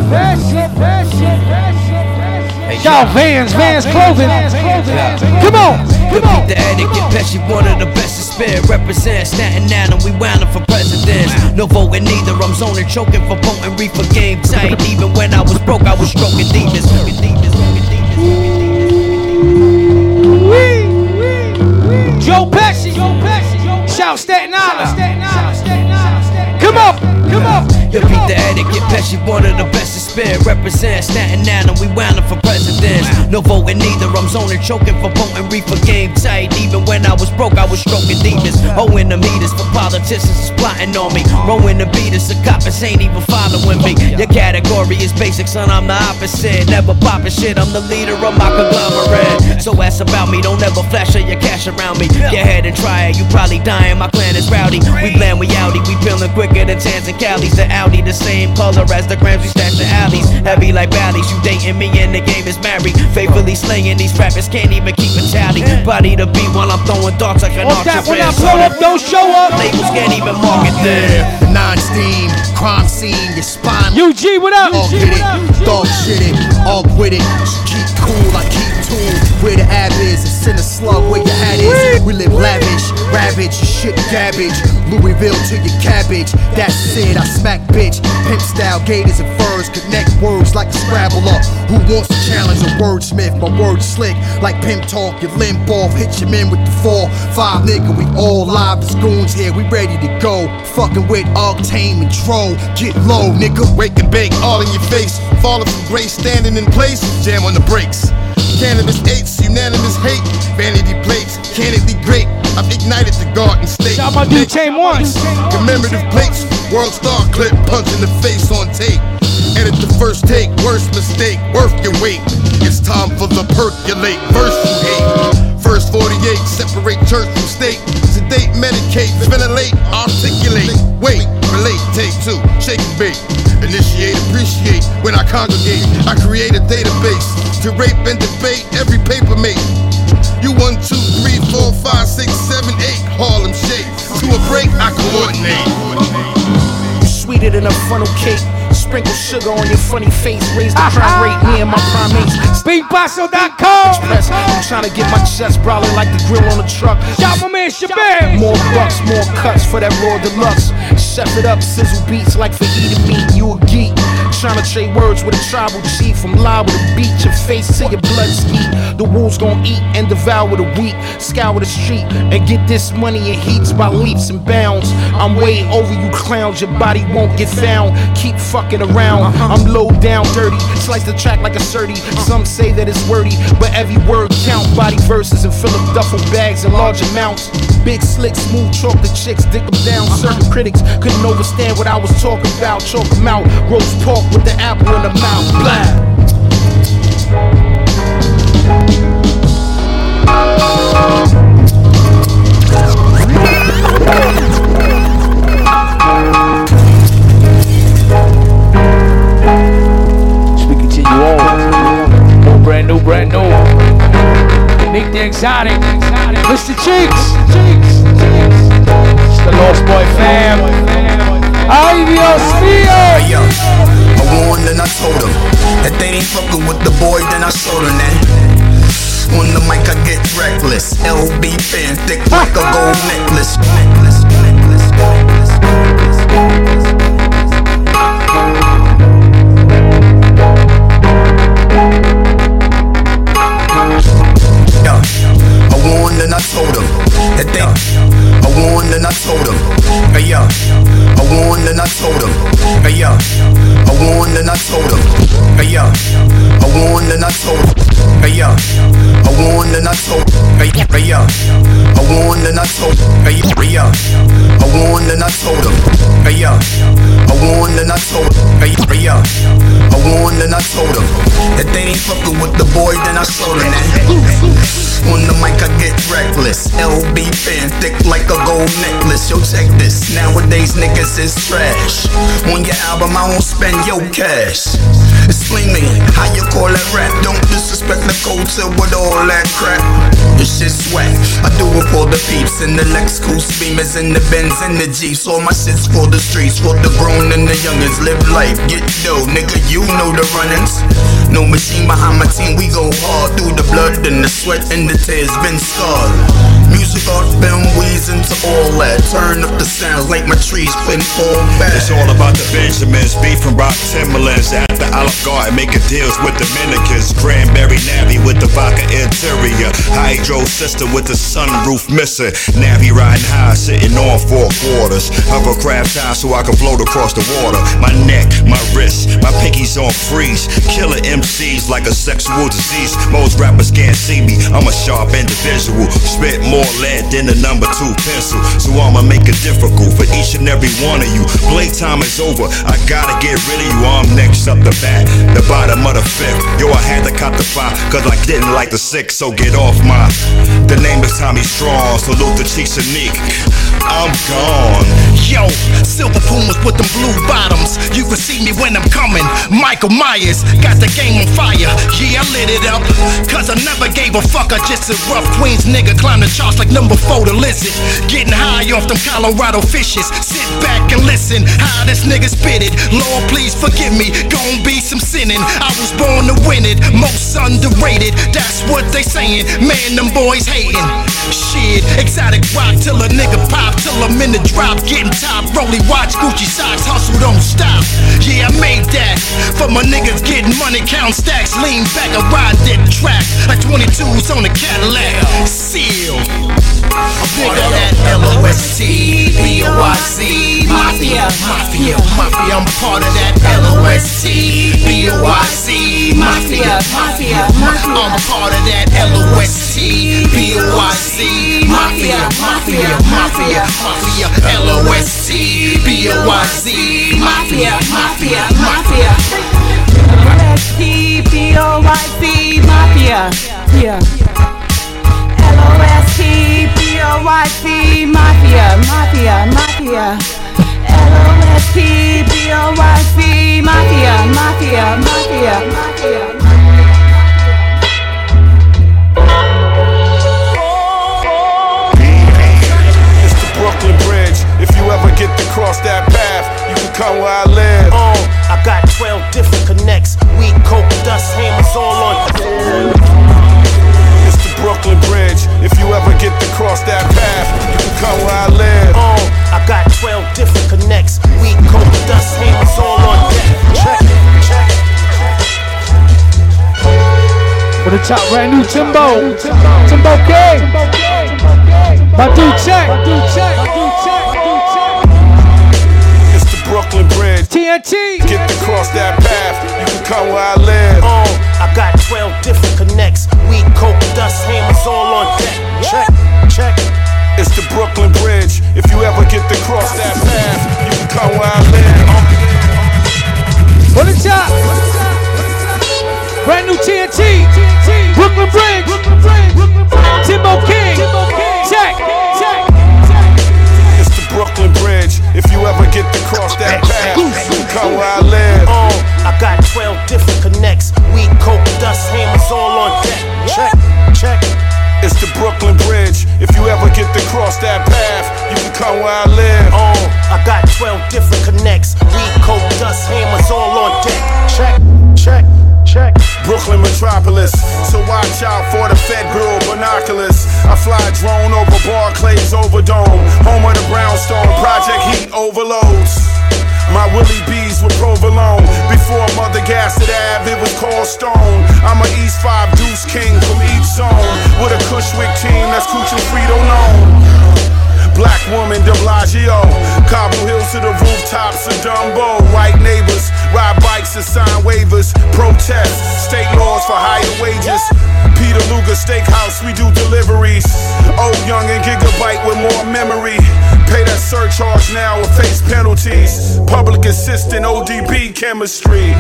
Shout out Vans, Vans Clothing. Come on. You beat the etiquette, Pesci, one of the best in spirit. Represent Staten Island, we wildin' for presidents. No voting neither, I'm zoning, choking for potent reefer game tight. Even when I was broke, I was stroking demons. Dro Pesci. Shout Staten Island. Come on. Come on. You beat the etiquette, Pesci, one of the best in spirit. Represent Staten Island, we wildin' for No voting neither, I'm zoning, choking for potent reefer game tight. Even when I was broke, I was stroking demons. Hoeing the meters for politicians is plotting on me. Rowing the beaters, the coppers ain't even following me. Your category is basic, son, I'm the opposite. Never popping shit, I'm the leader of my conglomerate. So ask about me, don't ever flash your cash around me. Go ahead and try it, you probably dying. My clan is rowdy. We blend, we outy, we peeling quicker than Tans and Cali's. The Audi, the same color as the grams we stash the alleys. Heavy like valleys, you dating me in the game is married. Faithfully slaying these rappers, can't even keep a tally. Body to beat while I'm throwing darts like an What's that? When I blow up, don't show up. Labels can't even market Yeah, them. nine steam, crime scene, your spine. UG, what up? All get it, dog shit it, all with it. Keep cool, I keep tuned. Where the ab is, it's in the slug where your hat is. We live lavish, ravage, your shit cabbage. Louisville to your cabbage. That's it, I smack bitch. Pimp style, gators and furs. Connect words like a Scrabble up. Who wants to challenge a wordsmith? My words slick like pimp talk. Your limb off, hit your men with the four. Five nigga, we all live as goons here. We ready to go. Fucking with Octane and Dro. Get low, nigga. Wake and bake all in your face. Falling from grace, standing in place, jam on the brakes. Cannabis apes, unanimous hate. Vanity plates, candidly great. I've ignited the garden state. Shout my dude Tame once. Commemorative plates, world star clip, punch in the face on tape. Edit the first take, worst mistake, worth your weight. It's time for the percolate, verse you hate. First 48, separate church from state. Sedate, medicate, ventilate, articulate. Wait, relate, take two, shake and bake. Initiate, appreciate when I congregate. I create a database to rape and debate every paper mate. You one, two, three, four, five, six, seven, eight. Harlem shake. To a break, I coordinate. Sweeter than a funnel cake. Sprinkle sugar on your funny face. Raise the crime rate, me and my primates. Speakpasso.com. Express. I'm trying to get my chest brawling like the grill on a truck. Shout my man Shabaam. More bucks, more cuts for that raw deluxe. Chef it up, sizzle beats like for eating meat. You a geek. Trying to trade words with a tribal chief. I'm live with a beat your face till your blood ski. The wolves gon' eat and devour the weak. Scour the street and get this money in heats by leaps and bounds. I'm way over you clowns, your body won't get found. Keep fucking around. I'm low down dirty. Slice the track like a 30. Some say that it's wordy, but every word count. Body verses and fill up duffel bags in large amounts. Big slick, smooth chocolate chicks, dick them down. Certain critics couldn't understand what I was talking about. Chalk 'em out. Roast pork with the apple in the mouth. Blah. Brand new, brand new. Neek the Exotic. Mr. Cheeks. It's the Lost Boy fam. Ay, Dios mío. Warned and I told them that they ain't fucking with the boy, then I showed them that. On the mic, I get reckless. LB fan, thick like a gold necklace. necklace, necklace, necklace. And I told them that they. Warned and I told them. Hey yo, I warned and I told them. Hey yo, I warned and I told them. Hey yo, I warned and I told them. Hey yo, I warned and I told. Hey hey, yo, I warned and I told. Hey hey, yo, I warned and I told them. Hey yo, I warned and I told. Hey hey, yo, I warned and I told them that they ain't fucking with the boy, then I showed them that. On the mic, I get reckless. LB fan, thick like a gold necklace. Yo, check this. Nowadays, niggas is trash. On your album, I won't spend your cash. Explain me how you call that rap. Don't disrespect the culture with all that crap. This shit's whack. I do it for the peeps and the Lex Lexus beamers and the Benz and the Jeeps. All my shit's for the streets, for the grown and the youngins. Live life, get dough, nigga. You know the runnings. No machine behind my team. We go hard through the blood and the sweat and the tears. Been scarred. Music art, been wheezing to all that. Turn up the sound like my trees been fall back. It's all about the Benjamins, beef from rock Timberlands. The Olive Garden, making deals with Dominicans. Cranberry Navy with the vodka interior. Hydro system with the sunroof missing. Navy riding high, sitting on four quarters. Hovercraft tie so I can float across the water. My neck, my wrist, my pinkies on freeze. Killer MCs like a sexual disease. Most rappers can't see me. I'm a sharp individual. Spit more lead than the number two pencil. So I'ma make it difficult for each and every one of you. Playtime is over. I gotta get rid of you. I'm next up the bat. The bottom of the fifth. Yo, I had to cut the five. Cause I didn't like the six. So get off my. The name is Tommy Strong. Salute the Chiefs unique. I'm gone. Yo, silver pumas with them blue bottoms. You can see me when I'm coming. Michael Myers got the game on fire. Yeah, I lit it up. Cause I never gave a fuck. I just a rough Queens nigga. Climb the charts like number four to lizard. Getting high off them Colorado fishes. Sit back and listen how this nigga spit it. Lord, please forgive me. Gon' be some sinning. I was born to win it. Most underrated. That's what they saying. Man, them boys hating. Shit, exotic rock till a nigga pop. Till I'm in the drop. Getting top. Rolly watch Gucci socks. Hustle don't stop. Yeah, I made that. For my niggas getting money, count stacks. Lean back and ride that track. Like 22s on a Cadillac. Seal. Think of that L-O-S-T B-O-I-Z Mafia, Mafia, Mafia I'm part of that L-O-S-T B-O-I-Z Mafia, Mafia, Mafia. I'm part of that L-O-S-T B-O-I-Z Mafia, Mafia, Mafia, Mafia L-O-S-T B-O-I-Z Mafia, Mafia, Mafia L-O-S-T-B-O-Y-C Mafia. Yeah. L-O-S-T-B-O-Y-C Mafia. Mafia. Mafia. L-O-S-T-B-O-Y-C Mafia. Mafia. Mafia. Mafia. It's the Brooklyn Bridge. If you ever get to cross that path, you can come where I live. Uh, I got 12 different connects. Weed, coke, dust, hammers all on. It's the Brooklyn Bridge. If you ever get to cross that path, you can come where I live. Uh, I got 12 different connects. Weed, coke, dust, hammers all on deck. Check, it, check. For the top, brand new Timbo. Timbo King. My dude check. It's the Brooklyn Bridge. TNT. Get to cross that path, you can come where I live. Uh, I got 12 different connects. Weed, coke, dust, hammers all on deck. Check, check. It's the Brooklyn Bridge. If you ever get to cross that path, you can come where I live. For the top. Brand new TNT. Brooklyn Bridge. Timbo King. Check. Check. It's the Brooklyn Bridge. If you ever get to cross that path, you can come where I live. Uh, I got 12 different connects. Weed, coke, dust, hammers all on deck. Check, check. It's the Brooklyn Bridge. If you ever get to cross that path, you can come where I live. Uh, I got 12 different connects. Weed, coke, dust, hammers all on deck. Check, check, check. Brooklyn metropolis, so watch out for the Fed Bureau binoculars. I fly drone over Barclays Overdome, home of the brownstone, Project Heat overloads. My Willie B's with provolone. Before Mother Gaston Ave, it was called Stone. I'm a East 5 Deuce King from each zone. With a Bushwick team that's Coochie Frito known. Black woman, de Blasio. Cobble Hills to the rooftops of Dumbo. White neighbors ride bikes and sign waivers. Protest state laws for higher wages. Peter Luger Steakhouse, we do deliveries. Old young and gigabyte with more memory. Pay that surcharge now or face penalties. Assistant ODB chemistry.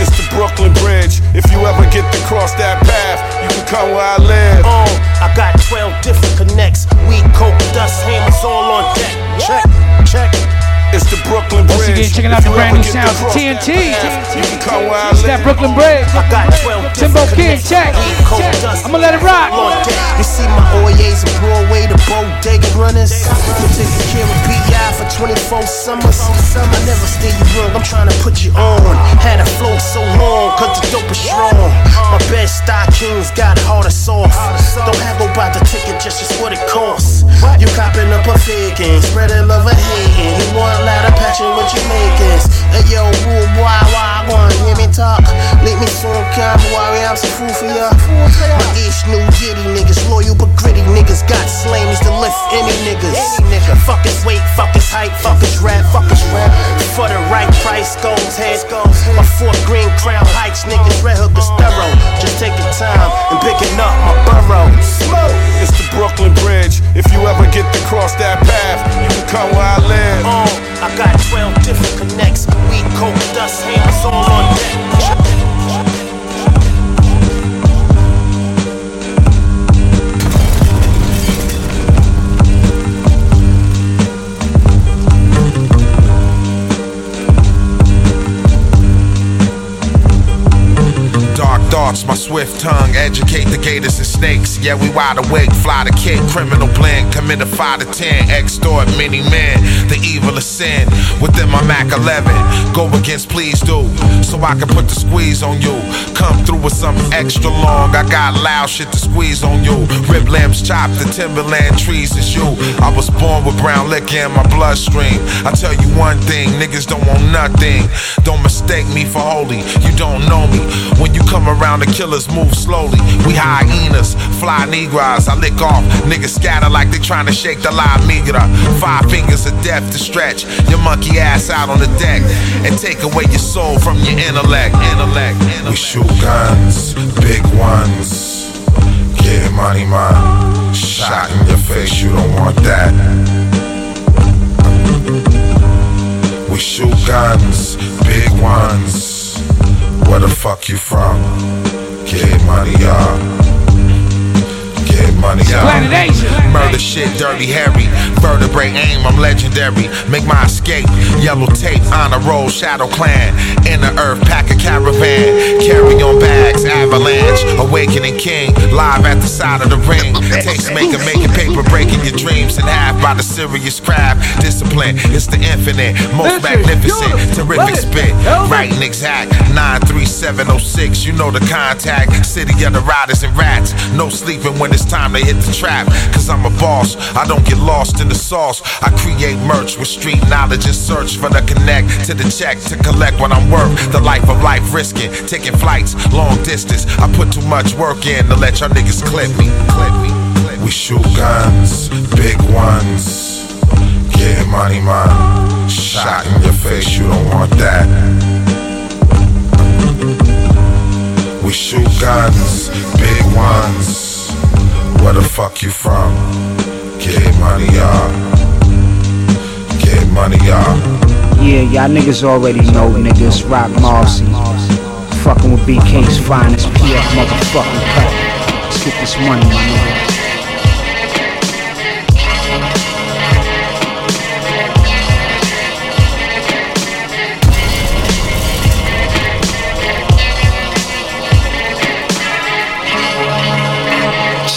It's the Brooklyn Bridge. If you ever get to cross that path, you can come where I live. Oh, I got 12 different connects. Weed, coke, dust, hammers all on deck. Check, check. It's the Brooklyn Once again, checking out the brand new get to sounds of TNT. path, You can come where I It's live. that Brooklyn Bridge. I got 12 Timbo different King, connects. check. Weed, coke, dust, I'ma let it rock. all on deck. You see my Oyes and Broadway, the bodega runners. Been taking care of BI for 24 summers. I never steer you wrong, I'm trying to put you on. Had a flow so long, cause the dope is strong. My best stockings got harder soft. Don't have about the ticket, just just what it costs. You copping up a faking, spreading love a hating. You want ladder patching with makings. Hey yo, rude boy, why I want hear me talk? Let me soon come, worry, I'm some fool for ya. My ish new jitty niggas, loyal but gritty niggas. Got slamies to lift any niggas. Fuck his weight, fuck his height, fuck his rap, fuck his rap. For the right price, goes head. My Fort Greene crown heights, niggas, red hook is thorough. Just taking time and picking up my burrow. Smoke. It's the Brooklyn Bridge. If you ever get to cross that path, you can come where I live. Oh, I got 12 different connects. Weed, coke, dust, hammers all on deck. Thoughts, my swift tongue, educate the gators and snakes. Yeah, we wide awake, fly the kick, criminal blend, commit a 5 to 10, extort many men. The evil of sin within my Mac 11. Go against, please do, so I can put the squeeze on you. Come through with something extra long, I got loud shit to squeeze on you. Rib lamps chopped, the timberland trees is you. I was born with brown liquor in my bloodstream. I tell you one thing, niggas don't want nothing. Don't mistake me for holy, you don't know me. When you come around, the killers move slowly. We hyenas, fly negras. I lick off, niggas scatter like they trying to shake the La migra. Five fingers of death to stretch your monkey ass out on the deck and take away your soul from your intellect. Intellect. intellect. We shoot guns, big ones. Getting money, man. Shot in your face, you don't want that. We shoot guns, big ones. Where the fuck you from? Get money, y'all. Money, y'all. Planet Asia. Murder shit, dirty Harry. Vertebrae aim, I'm legendary. Make my escape. Yellow tape, honor roll, shadow clan. Inner earth, pack a caravan. Carry on bags, avalanche. Awakening king, live at the side of the ring. Tastemaker, making paper, breaking your dreams in half by the serious craft. Discipline, it's the infinite. Most magnificent, terrific spit. Writing exact, 93706. You know the contact. City of the riders and rats. No sleeping when it's time to hit the trap. Cause I'm a boss, I don't get lost in the sauce. I create merch with street knowledge and search for the connect to the check to collect what I'm worth. The life of life risking, taking flights long distance. I put too much work in to let y'all niggas clip me. Clip me. Clip. We shoot guns, big ones. Getting money, man. Shot in your face, you don't want that. We shoot guns, big ones. Where the fuck you from? Get money, y'all. Get money, y'all. Yeah, y'all niggas already know niggas Roc Marci. Fucking with BK's finest PF motherfucking cut. Let's get this money, my nigga.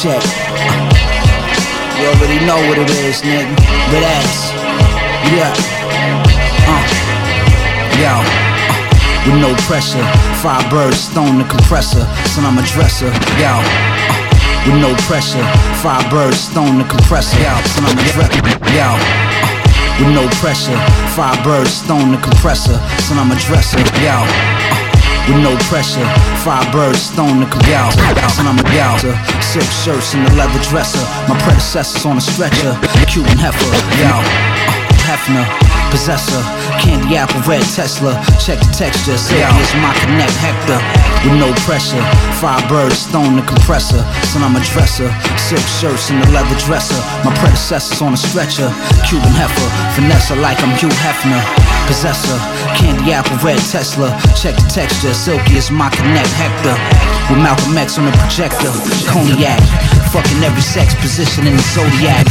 Check. Know what it is, nigga. Relax. Yeah. Uh. Yo. Uh. With no pressure. Five birds, stone the compressor. Son, I'm a dresser. Yo. Uh. With no pressure. Five birds, stone the compressor. Yo. Son, I'm a dresser. Yo. Uh. With no pressure. Five birds, stone the compressor. Son, I'm a dresser. Yo. Uh. With no pressure, five birds, stone the gal. And I'm a gal. Silk shirts and the leather dresser. My predecessors on a stretcher. Cuban heifer, yo. Uh, Hefner. Possessor, candy apple, red Tesla. Check the texture, say it's my connect Hector. With no pressure, five birds, stone the compressor. Son, I'm a dresser, silk shirts and a leather dresser. My predecessors on a stretcher, Cuban heifer, finesse like I'm Hugh Hefner. Possessor, candy apple, red Tesla. Check the texture, silky is my connect Hector. With Malcolm X on the projector, cognac. Fucking every sex position in the zodiac.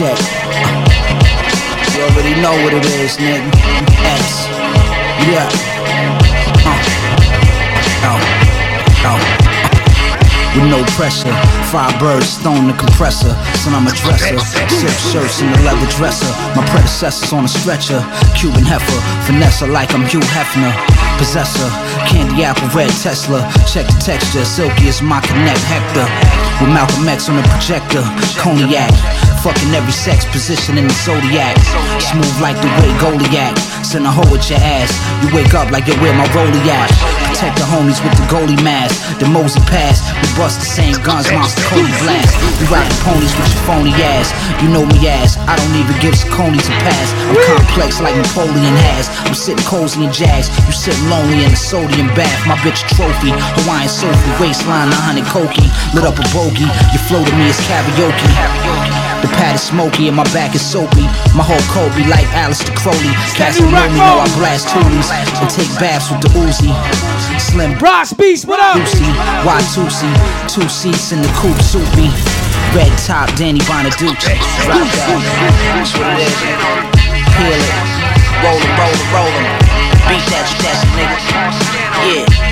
Check. You already know what it is, nigga. X. Yeah. Uh. Oh. Oh. With no pressure, five birds, stone the compressor. Son, I'm a dresser. Silk shirts and a leather dresser. My predecessors on a stretcher. Cuban heifer, finesse like I'm Hugh Hefner. Possessor, candy apple, red Tesla. Check the texture, silky is my connect Hector. With Malcolm X on the projector, cognac. Fucking every sex position in the zodiac. Smooth like the way Goliath. Send a hoe with your ass. You wake up like yo, where my rollie at? Protect the homies with the goalie mask. The Mosey pass. We bust the same guns, monster Cody blast. We riding ponies with your phony ass. You know me ass. I don't even give conies a pass. I'm complex like Napoleon has. I'm sitting cozy in jazz. You sitting lonely in a sodium bath. My bitch trophy. Hawaiian Sophie waistline, 100 Koki. Lit up a bogey. You flow to me as karaoke. The pad is smoky and my back is soapy. My whole Kobe like Aleister Crowley. Who me know I blast tooties and take baths with the Uzi. Slim Bronx Beast, what up? Lucy? Two seats in the coupe, soupy. Red top, Danny Bonaducci. Drop that. That's what it is. Peel it. Roll 'em, roll 'em, roll 'em. Beat that, that nigga. Yeah.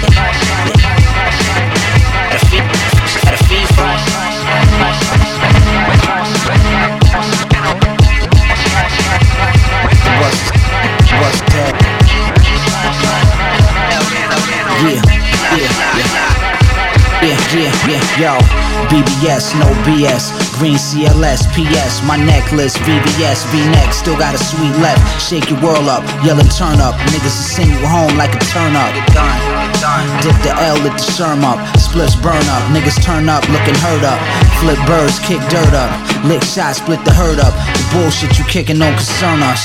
Yo. BBS, no BS. Green CLS, PS. My necklace, VVS, V-neck. Still got a sweet left. Shake your world up, yelling turn up. Niggas will send you home like a turn up. Dip the L, lit the sherm up. Splits burn up. Niggas turn up, looking hurt up. Flip birds, kick dirt up. Lick shots, split the herd up. The bullshit you kicking don't concern us.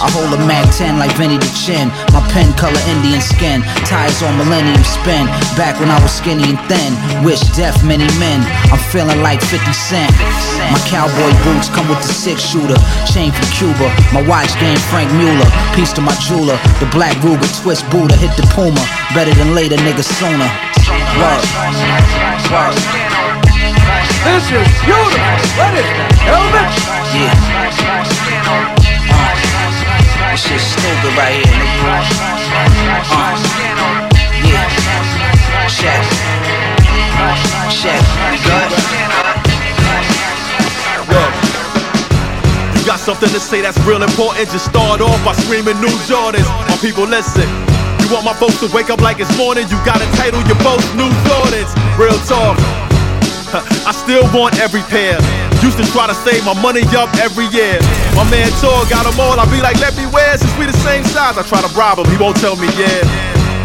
I hold a Mac 10 like Vinny the Chin. My pen color Indian skin. Tires on Millennium spin. Back when I was skinny and thin. Wish death many men. I'm feeling like 50 Cent. My cowboy boots come with the six shooter. Chain from Cuba. My watch game Franck Muller. Piece to my jeweler. The black Ruger twist Buddha. Hit the Puma. Better than later, nigga sooner. Word. Word. This is beautiful. That? Helmet? Yeah. Uh, this shit's stupid right here, nigga. Uh, yeah. Check. We good? Got something to say that's real important? Just start off by screaming New Jordans. My people, listen. You want my folks to wake up like it's morning? You gotta title your post New Jordans. Real talk. I still want every pair. Used to try to save my money up every year. My man Tor got them all. I be like, let me wear since we the same size. I try to bribe him, he won't tell me yeah.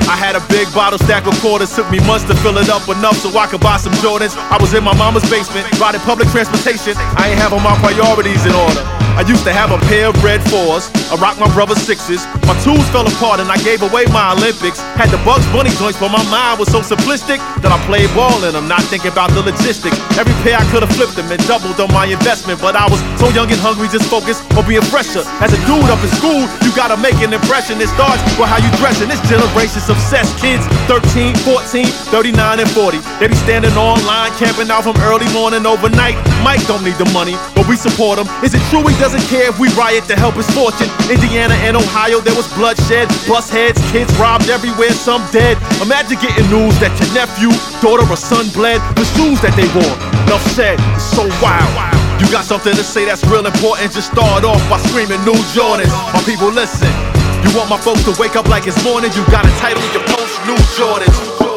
I had a big bottle stack of quarters, took me months to fill it up enough so I could buy some Jordans. I was in my mama's basement, riding public transportation. I ain't having my priorities in order. I used to have a pair of red fours, I rocked my brother's sixes. My tools fell apart and I gave away my Olympics. Had the Bugs Bunny joints, but my mind was so simplistic that I played ball in them, not thinking about the logistics. Every pair I could have flipped them and doubled on my investment, but I was so young and hungry, just focused on being fresher. As a dude up in school, you gotta make an impression. It starts with how you dressing. This generation's obsessed. Kids 13, 14, 39, and 40. They be standing online, camping out from early morning overnight. Mike don't need the money, but we support him. Is it true he doesn't care if we riot to help his fortune? Indiana and Ohio, there was bloodshed, bus heads, kids robbed everywhere, some dead. Imagine getting news that your nephew, daughter, or son bled the shoes that they wore. Enough said, it's so wild. You got something to say that's real important, just start off by screaming New Jordans. My people, listen. You want my folks to wake up like it's morning, you gotta title your post New Jordans.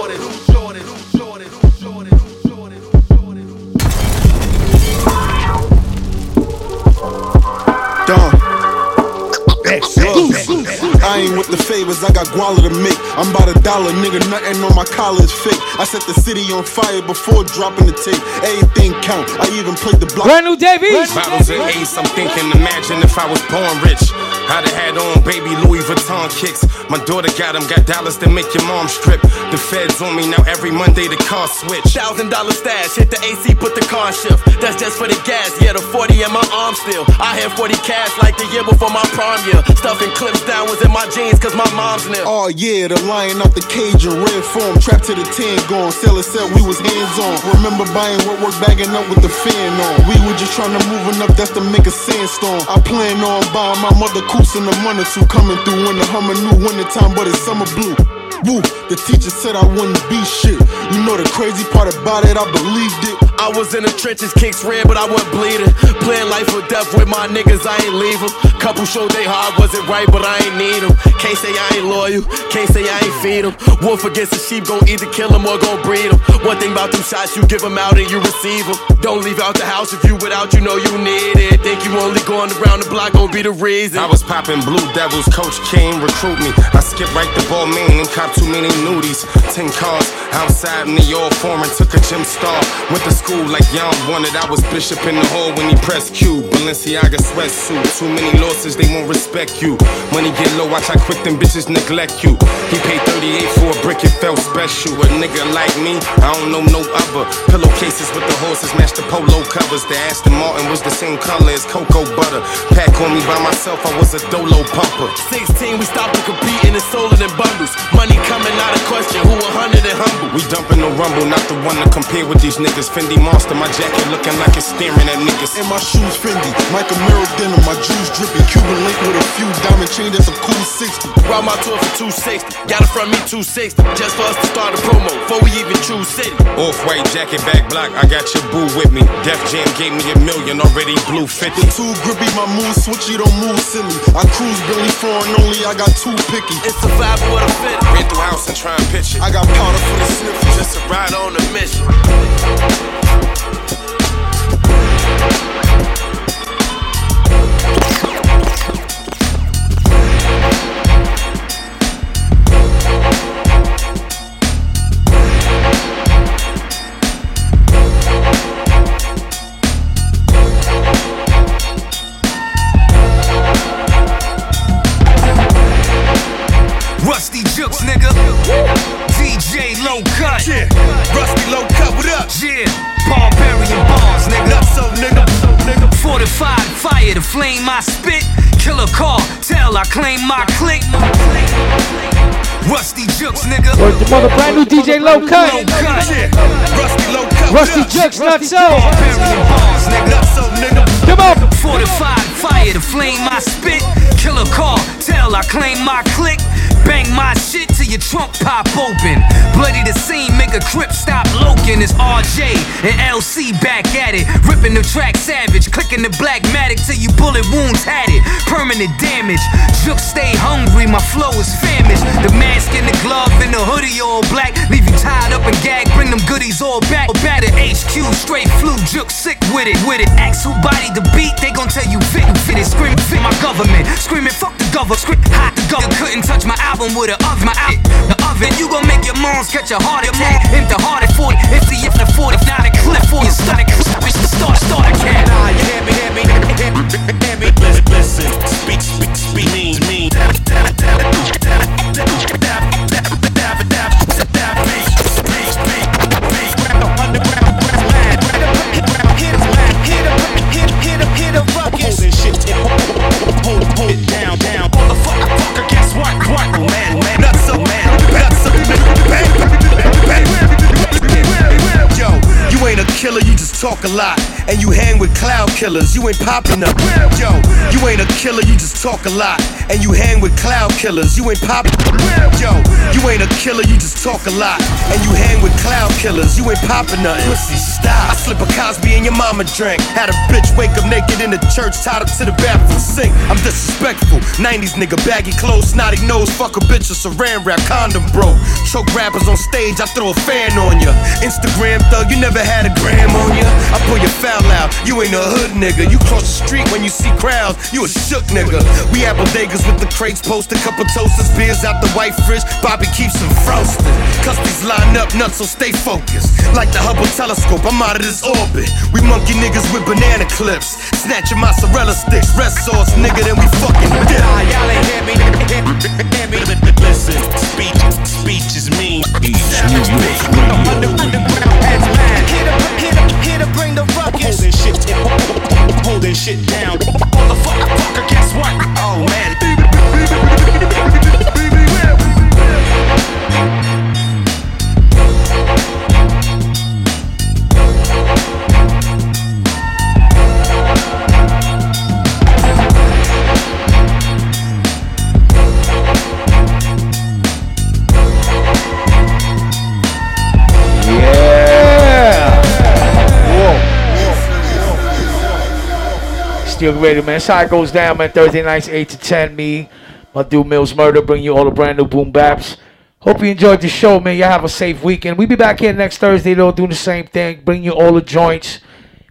I ain't with the favors, I got guala to make. I'm about a dollar, nigga, nothing on my collar is fake. I set the city on fire before dropping the tape. Everything count, I even played the block. Brand new Davies. Bottles and ace, I'm thinking, imagine if I was born rich. I'd have had on baby Louis Vuitton kicks. My daughter got them, got dollars to make your mom strip. The feds on me now every Monday the car switch. Thousand dollar stash, hit the AC, put the car shift. That's just for the gas, yeah, the 40 in my arm still. I had 40 cash like the year before my prom year. Stuffing clips down was in my jeans, cause my mom's nil. Oh yeah, the lion out the cage in red form. Trapped to the 10 gone. Sell it, sell, we was hands on. Remember buying what work bagging up with the fan on. We were just trying to move enough that's to make a sandstorm. I plan on buying my mother coops in the money two coming through in the Hummer new wintertime, but it's summer blue. Woo, the teacher said I wouldn't be shit. You know the crazy part about it, I believed it. I was in the trenches, kicks red, but I wasn't bleeding. Playing life or death with my niggas, I ain't leave 'em. Couple showed they hard, wasn't right, but I ain't need 'em. Can't say I ain't loyal, can't say I ain't feed 'em. Wolf against the sheep, gon' either kill 'em or gon' breed 'em. One thing about them shots, you give 'em out and you receive 'em. Don't leave out the house if you without, you know you need it. Think you only going around the block, gon' be the reason. I was popping Blue Devils, coach came recruit me. I skipped right the ball main and cop too many nudies. Ten cars outside in the all foreign, took a gym star. Went to school like Young wanted. I was bishop in the hall when he pressed Q. Balenciaga sweatsuit. Too many losses, they won't respect you. Money get low, watch how quick them bitches neglect you. He paid 38 for a brick, it felt special. A nigga like me, I don't know no other. Pillowcases with the horses, match the polo covers. The Aston Martin was the same color as cocoa butter. Pack on me by myself, I was a dolo pumper. 16, we stopped to compete and it's sold in bundles. Money coming out of question, who a hundred and humble. We dumping the rumble, not the one to compare with these niggas. Fendi Monster, my jacket looking like it's staring at niggas. And my shoes Fendi, Michael Mirror denim, my jewels dripping. Cuban link with a few diamond chain, that's a cool 60. Round my tour for 260, got it from me 260. Just for us to start a promo, before we even choose city. Off white jacket, back block, I got your boo with me. Def Jam gave me a million, already blue 50. The two grippy, my move switchy, don't move silly. I cruise Billy foreign only, I got too picky. It's survival with a fit. Ran through house and try and pitch it. I got powder for the sniff, just to ride on a mission. Ruste Juxx, nigga. DJ Low Cut. Yeah. Ruste Low Cut, what up? Yeah. Barbarian bars, nigga. Nutso nigga. nigga. Fortified fire to flame my spit. Killer car, tell I claim my click. Ruste Juxx, nigga. Word the mother brand new DJ Low Cut. Low Cut. Yeah. Ruste Low Cut. Ruste? Juxx, not so. Barbarian bars, nigga. Nutso nigga. Come on. Fortified fire to flame my spit. Killer car, tell I claim my click. Bang my shit till your trunk pop open. Bloody the scene, make a crip stop loking. It's RJ and LC back at it. Ripping the track savage, clicking the black matic till you bullet wounds had it. Permanent damage. Juxx stay hungry, my flow is famished. The mask and the glove and the hoodie all black. Leave you tied up and gagged, bring them goodies all back. Or back HQ, straight flu, Juxx sick with it. With it, ask who body the beat, they gon' tell you fit, fit it. Scream, fit my government. Screaming, fuck government. Scream, hot the government. Couldn't touch my album with a oven. My out, the oven. You gon' make your moms catch a heart attack. Empty heart at 40. If the if the 40, if not a clip for you. Start a start, start a cat. Nah, you hear me, hear me, hear me, hear me. Listen. Speak, speak, speak, mean, mean. Killer, you just talk a lot. And you hang with cloud killers, you ain't popping up. Yo, you ain't a killer, you just talk a lot. And you hang with cloud killers, you ain't popping Yo, you ain't a killer, you just talk a lot. And you hang with cloud killers, you ain't popping nothing. Pussy, stop. I slip a Cosby in your mama drink. Had a bitch wake up naked in the church, tied up to the bathroom sink. I'm disrespectful. 90s nigga, baggy clothes, snotty nose, fuck a bitch, a saran wrap, condom broke. Choke rappers on stage, I throw a fan on ya. Instagram thug, you never had a gram on ya. I pull your foul out. You ain't a hood nigga. You cross the street when you see crowds. You a shook nigga. We have bodegas with the crates posted. Couple toasters, beers out the white fridge. Bobby keeps them frosted. Customs line up nuts, so stay focused. Like the Hubble telescope, I'm out of this orbit. We monkey niggas with banana clips. Snatching mozzarella sticks. Rest sauce, nigga, then we fucking dip. Y'all ain't hear me, hear me, hear me. Listen, speech, speech is mean. Here to bring the ruckus. Holding shit, holding shit down. Motherfucker, guess what? Oh man. Still ready, man. That's how it goes down, man. Thursday nights, 8 to 10. Me, my dude Mills Murder, bring you all the brand new boom baps. Hope you enjoyed the show, man. Y'all have a safe weekend. We'll be back here next Thursday, though, doing the same thing. Bring you all the joints.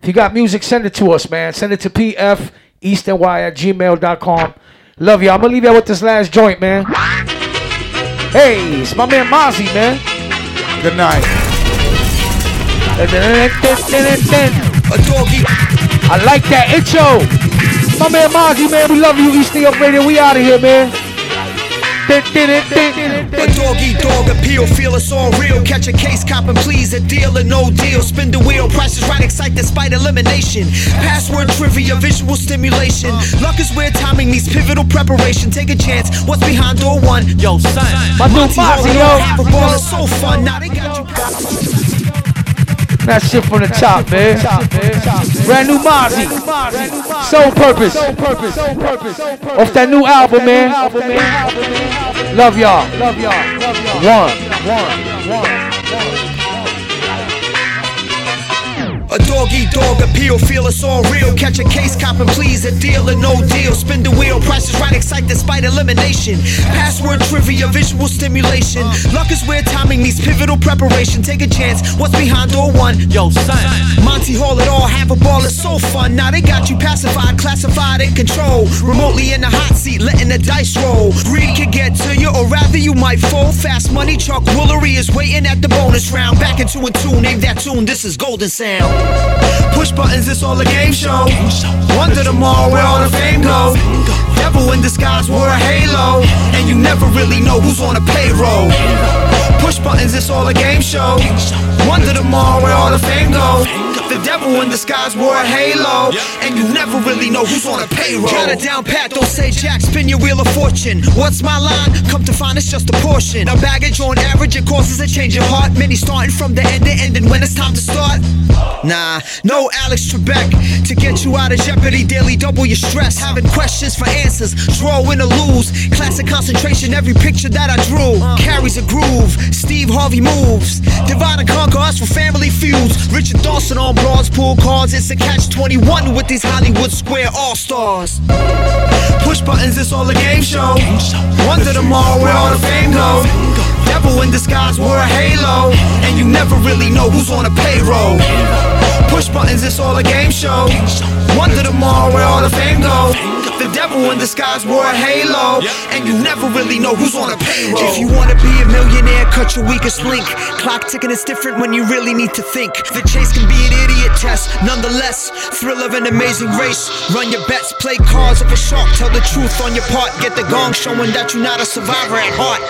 If you got music, send it to us, man. Send it to pf eastny at gmail.com. Love y'all. I'm going to leave y'all with this last joint, man. Hey, it's my man Mazzi, man. Good night. A doggy. I like that intro. My man Mazzi, man. We love you, East New York Radio. We out of here, man. A doggy dog appeal, feel it's all real. Catch a case, cop and please, a deal or no deal. Spin the wheel, prices right, excite despite elimination. Password trivia, visual stimulation. Luck is where timing meets pivotal preparation. Take a chance, what's behind door one? Yo, son. My Monty Mozzie, yo. Half a ball is so fun. Now they got you. That shit from the top, man. Brand new Mazzi. Soul Purpose. Off that new album, man. Love y'all. Love y'all. One. One. A dog eat dog appeal, feel it's all real. Catch a case, cop and please, a deal or no deal. Spin the wheel, prices right, excite despite elimination. Password trivia, visual stimulation. Luck is where timing needs pivotal preparation. Take a chance, what's behind door one? Yo, son. Monty Hall it all, have a ball, it's so fun. Now they got you pacified, classified, in control. Remotely in the hot seat, letting the dice roll. Greed can get to you, or rather you might fall. Fast money, Chuck Woolery is waiting at the bonus round. Back into a tune, name that tune, this is Golden Sound. Push buttons, it's all a game show. Wonder tomorrow where all the fame go. Devil in disguise wore a halo, and you never really know who's on the payroll. Push buttons, it's all a game show. Wonder tomorrow where all the fame go. The devil in disguise wore a halo, and you never really know who's on the payroll. Got it down pat, don't say jack, spin your wheel of fortune. What's my line? Come to find it's just a portion. A baggage on average, it causes a change of heart. Many starting from the end to ending when it's time to start. Nah, no Alex Trebek to get you out of jeopardy. Daily double your stress. Having questions for answers. Draw, win or lose. Classic concentration. Every picture that I drew carries a groove. Steve Harvey moves. Divide and conquer us for family feuds. Richard Dawson on broads, pull cards. It's a catch 21 with these Hollywood Square All Stars. Push buttons, it's all a game show. Wonder tomorrow where all the fame go. Devil in disguise wore a halo, and you never really know who's on the payroll. Push buttons, it's all a game show. Wonder tomorrow where all the fame go. The devil in disguise wore a halo, and you never really know who's on the payroll. If you wanna be a millionaire, cut your weakest link. Clock ticking is different when you really need to think. The chase can be an idiot test, nonetheless. Thrill of an amazing race. Run your bets, play cards of a shark. Tell the truth on your part. Get the gong showing that you're not a survivor at heart.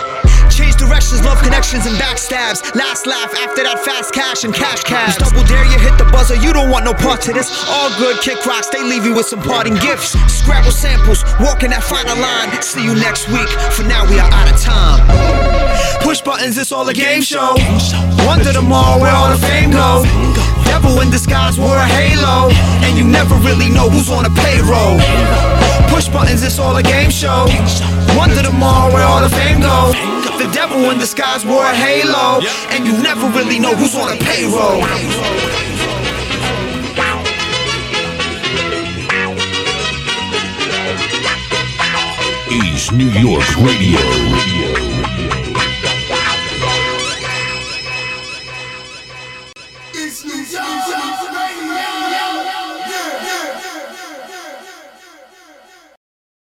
Change directions, love connections, and backstabs. Last laugh after that fast cash and cash cash. Double dare you hit the buzzer, you don't want no part to this. All good kick rocks, they leave you with some parting gifts. Scrabble samples, walking that final line. See you next week. For now, we are out of time. Push buttons, it's all a game show. Wonder tomorrow where all the fame go. Devil in disguise wore a halo, and you never really know who's on the payroll. Push buttons, it's all a game show. Wonder tomorrow where all the fame go. The devil in disguise wore a halo, and you never really know who's on the payroll. New York Radio.